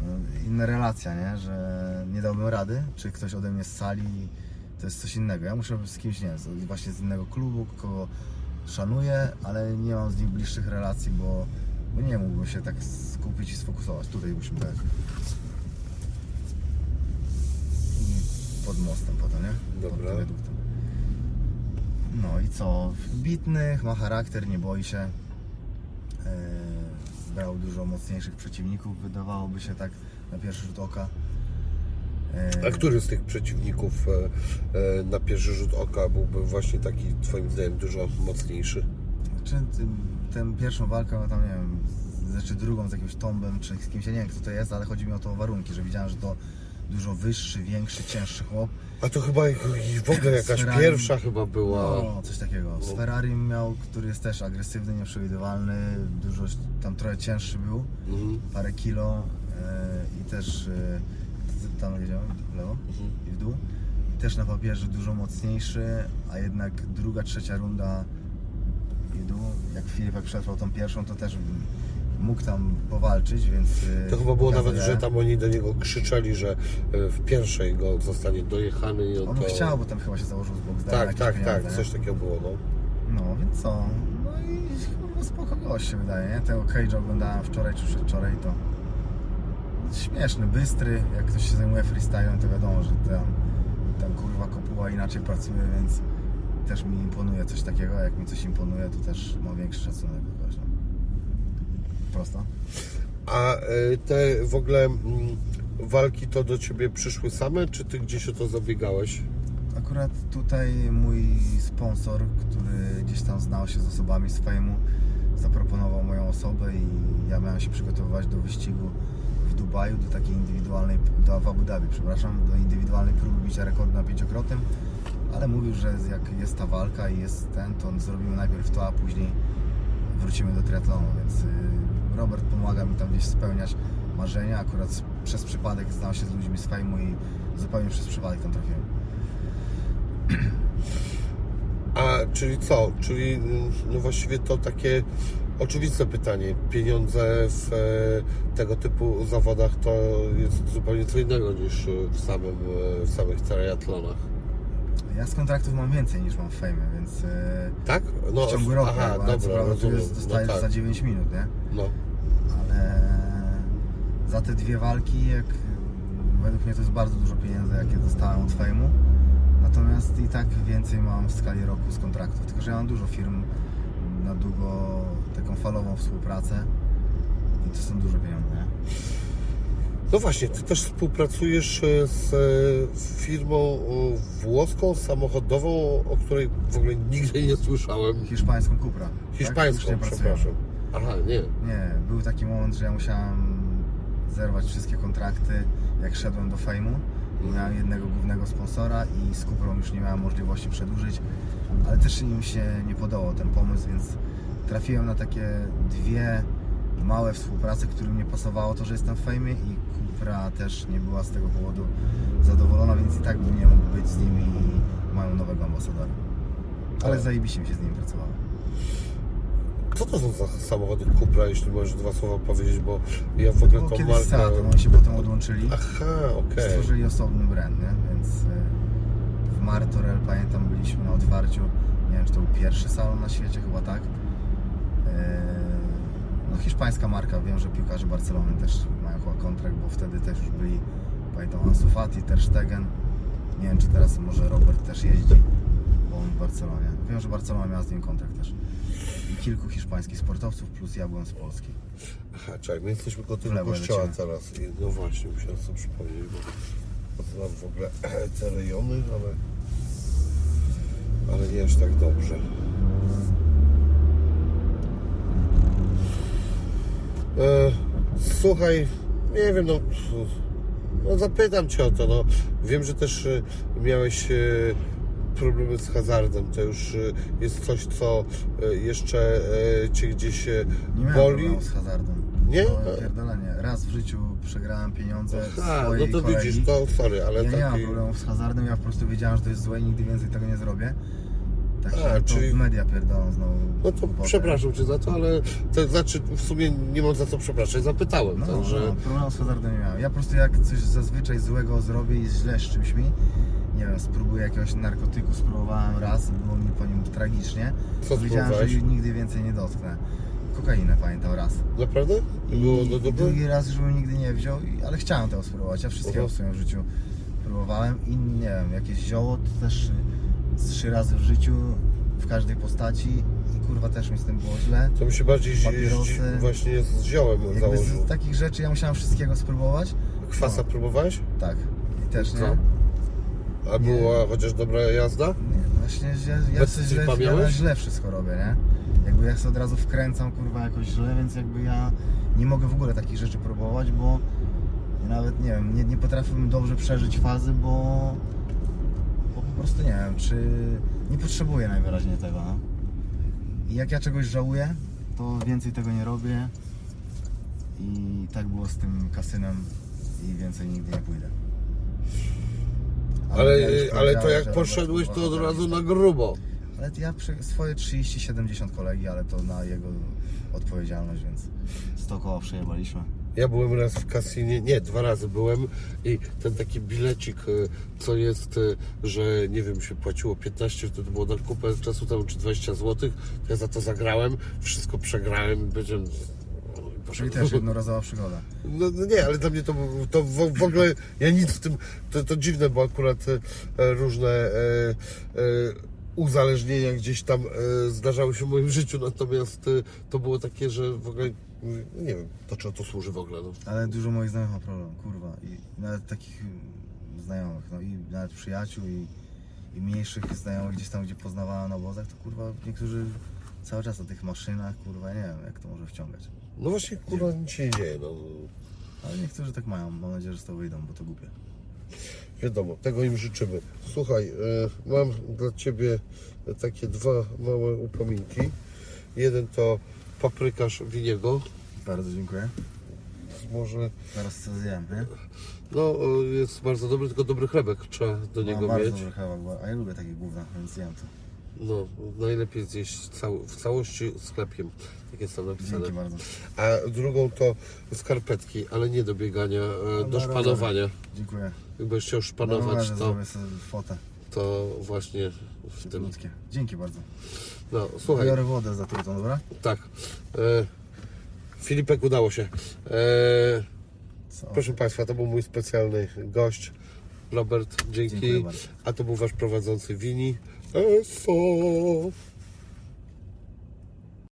no, inna relacja, nie? Że nie dałbym rady, czy ktoś ode mnie z sali, to jest coś innego. Ja muszę być z kimś, nie wiem, z- właśnie z innego klubu, kogo szanuję, ale nie mam z nim bliższych relacji, bo, bo nie mógłbym się tak skupić i sfokusować. Tutaj musimy tak I pod mostem potem, nie? Pod Dobra. wiaduktem. No i co? Bitnych, ma charakter, nie boi się. Eee, Zbrał dużo mocniejszych przeciwników, wydawałoby się tak na pierwszy rzut oka. Eee, A który z tych przeciwników e, e, na pierwszy rzut oka byłby właśnie taki, twoim zdaniem, dużo mocniejszy? Czy tę pierwszą walkę, no tam nie wiem, z- czy drugą z jakimś tombem, czy z kimś, ja nie wiem kto to jest, ale chodzi mi o to warunki, że widziałem, że to dużo wyższy, większy, cięższy chłop. A to chyba w ogóle jakaś Ferrari. pierwsza chyba była. No, coś takiego. Z Ferrari miał, który jest też agresywny, nieprzewidywalny, dużo tam trochę cięższy był, Mhm. parę kilo e, i też z- tam jedziemy w lewo Mhm. i w dół. I też na papierze dużo mocniejszy, a jednak druga, trzecia runda i dół, jak Filipek przetrwał tą pierwszą, to też mógł tam powalczyć, więc... e, To chyba było nawet, że tam oni do niego krzyczeli, że e, w pierwszej go zostanie dojechany i on On to... chciał, bo tam chyba się założył z boku Tak, tak, tak, coś takiego było, no. No, więc co? No i chyba spoko gość się wydaje, nie? Tego Cage'a oglądałem wczoraj czy przedwczoraj, to śmieszny, bystry, jak ktoś się zajmuje freestylem, to wiadomo, że tam, tam kurwa kopuła inaczej pracuje, więc też mi imponuje coś takiego, a jak mi coś imponuje, to też mam większy szacunek do kogoś, A e, te w ogóle mm, walki to do ciebie przyszły same, czy ty gdzieś o to zabiegałeś? Akurat tutaj mój sponsor, który gdzieś tam znał się z osobami z fejmu, zaproponował moją osobę i ja miałem się przygotowywać do wyścigu w Dubaju, do takiej indywidualnej, do w Abu Dhabi, przepraszam, do indywidualnej próby bicia rekordu na pięciokrotnym, ale mówił, że jak jest ta walka i jest ten, to zrobimy najpierw to, a później wrócimy do triatlonu, więc y, Robert pomaga mi tam gdzieś spełniać marzenia, akurat przez przypadek znał się z ludźmi z fejmu i zupełnie przez przypadek tam trafiłem. A czyli co? Czyli mm, no właściwie to takie oczywiste pytanie. Pieniądze w e, tego typu zawodach to jest zupełnie co innego niż e, w, samym, e, w samych triatlonach. Ja z kontraktów mam więcej niż mam w fejmie, więc Tak? No, w ciągu roku, aha, co dobra, prawda tu rozumiem. jest, dostajesz no, tak. za 9 minut, nie? no. Ale za te dwie walki, jak według mnie to jest bardzo dużo pieniędzy, jakie dostałem od fejmu. Natomiast i tak więcej mam w skali roku z kontraktów. Tylko, że ja mam dużo firm na długo taką falową współpracę i to są duże pieniądze. No właśnie, ty też współpracujesz e, z e, firmą e, włoską, samochodową, o której w ogóle nigdy nie słyszałem. Hiszpańską Cupra. tak? Hiszpańską, Już nie pracuję. Aha, nie. Nie, był taki moment, że ja musiałem zerwać wszystkie kontrakty, jak szedłem do fejmu. Miałem jednego głównego sponsora i z Cuprą już nie miałem możliwości przedłużyć, ale też im się nie podobał ten pomysł, więc trafiłem na takie dwie małe współprace, którym nie pasowało to, że jestem w fejmie i Cupra też nie była z tego powodu zadowolona, więc i tak bym nie mógł być z nimi i mają nowego ambasadora. Ale Tak. zajebiście mi się z nimi pracowało. Co to są za samochody Cupra, jeśli możesz dwa słowa powiedzieć, bo ja w ogóle Było tą kiedyś markę... Seat, oni się potem odłączyli. Aha, okej. Stworzyli osobny brand, nie? więc e, w Martorell pamiętam byliśmy na otwarciu, nie wiem czy to był pierwszy salon na świecie, chyba tak. E, No hiszpańska marka, wiem, że piłkarze Barcelony też mają chyba kontrakt, bo wtedy też już byli, pamiętam Ansu Fati, Ter Stegen. Nie wiem czy teraz może Robert też jeździ, bo on w Barcelonie. Wiem, że Barcelona miała z nim kontrakt też. I kilku hiszpańskich sportowców, plus ja byłem z Polski. Aha, czekaj, my jesteśmy koło tego kościoła lecimy. teraz. I, no właśnie, musiałem sobie przypomnieć, bo znam w ogóle te rejony, ale, ale nie aż tak dobrze. E, słuchaj, nie wiem, no, no zapytam Cię o to, no. Wiem, że też e, miałeś e, problemy z hazardem, to już e, jest coś, co e, jeszcze e, Cię gdzieś Nie miałem boli. problemu z hazardem. Nie? No, pierdolenie. Raz w życiu przegrałem pieniądze no to kolegi. widzisz, to sorry, ale ja nie mam taki... problemu z hazardem, ja po prostu wiedziałem, że to jest złe i nigdy więcej tego nie zrobię. Także A, czyli- media pierdolą znowu. No to głupoty. przepraszam Cię za to, ale to znaczy w sumie nie mam za co przepraszać, zapytałem, No, także... no, problemu z hazardem nie miałem. Ja po prostu jak coś zazwyczaj złego zrobię i źle z czymś mi, nie wiem, spróbuję jakiegoś narkotyku, spróbowałem raz, było mi po nim tragicznie. Co wiedziałem, że spróbowałeś? nigdy więcej nie dotknę. Kokainę pamiętam raz. Naprawdę? Było do I drugi raz już bym nigdy nie wziął, i- ale chciałem tego spróbować. Ja wszystkiego w swoim życiu próbowałem i nie wiem, jakieś zioło to też z trzy razy w życiu, w każdej postaci i kurwa też mi z tym było źle. To mi się bardziej zi- Papierosy. zi- właśnie z ziołem Jakby założył. z takich rzeczy ja musiałem wszystkiego spróbować. Kwasa No, próbowałeś? tak. I też nie. Co? A była chociaż dobra jazda? Nie, właśnie że ja coś źle, ja źle wszystko robię, nie? Jakby ja się od razu wkręcam kurwa jakoś źle, więc jakby ja nie mogę w ogóle takich rzeczy próbować, bo ja nawet nie wiem, nie, nie potrafiłbym dobrze przeżyć fazy, bo, bo po prostu nie wiem, czy nie potrzebuję najwyraźniej tego, no. I jak ja czegoś żałuję, to więcej tego nie robię i tak było z tym kasynem i więcej nigdy nie pójdę. Ale, ale to jak poszedłeś, to od razu na grubo. ale ja swoje 30-70 kolegi, ale to na jego odpowiedzialność, więc 100 koła przejebaliśmy. Ja byłem raz w kasynie, nie, dwa razy byłem i ten taki bilecik, y, co jest, y, że nie wiem, się płaciło 15, wtedy było na kupę czasu temu, czy 20 zł, ja za to zagrałem, wszystko przegrałem i i Czyli też jednorazowa przygoda. No, no nie, ale dla mnie to, to w, w ogóle, ja nic w tym, to, to dziwne, bo akurat e, różne e, e, uzależnienia gdzieś tam e, zdarzały się w moim życiu, natomiast e, to było takie, że w ogóle, mm, nie wiem, to czego to służy w ogóle, no. Ale dużo moich znajomych ma problem, kurwa. I nawet takich mm, znajomych, no i nawet przyjaciół i, i mniejszych znajomych gdzieś tam, gdzie poznawałem na obozach, to kurwa niektórzy cały czas na tych maszynach, kurwa, nie wiem jak to może wciągać. No właśnie, kurwa, nic się nie dzieje, no. Ale niektórzy tak mają, mam nadzieję, że z tego wyjdą, bo to głupie. Wiadomo, tego im życzymy. Słuchaj, e, mam dla Ciebie takie dwa małe upominki. Jeden to paprykarz winiego, Bardzo dziękuję. może Zaraz co zjem, nie? No, e, jest bardzo dobry, tylko dobry chlebek trzeba do niego Mam bardzo mieć. dobry kawałek, bo- a ja lubię takie gówna, więc zjem to. No, najlepiej zjeść cał, w całości z chlebkiem. Tak jest tam napisane. Dzięki bardzo. A drugą to skarpetki, ale nie do biegania, e, do na szpanowania. Dziękuję. Jakbyś chciał szpanować, to fotę. to właśnie w tym. Ludzkie. Dzięki bardzo. No, słuchaj, Biorę wodę za trutą, dobra? tak. E, Filipek udało się. E, proszę Państwa, to był mój specjalny gość. Robert, dzięki. A to był Wasz prowadzący Wini. EFO.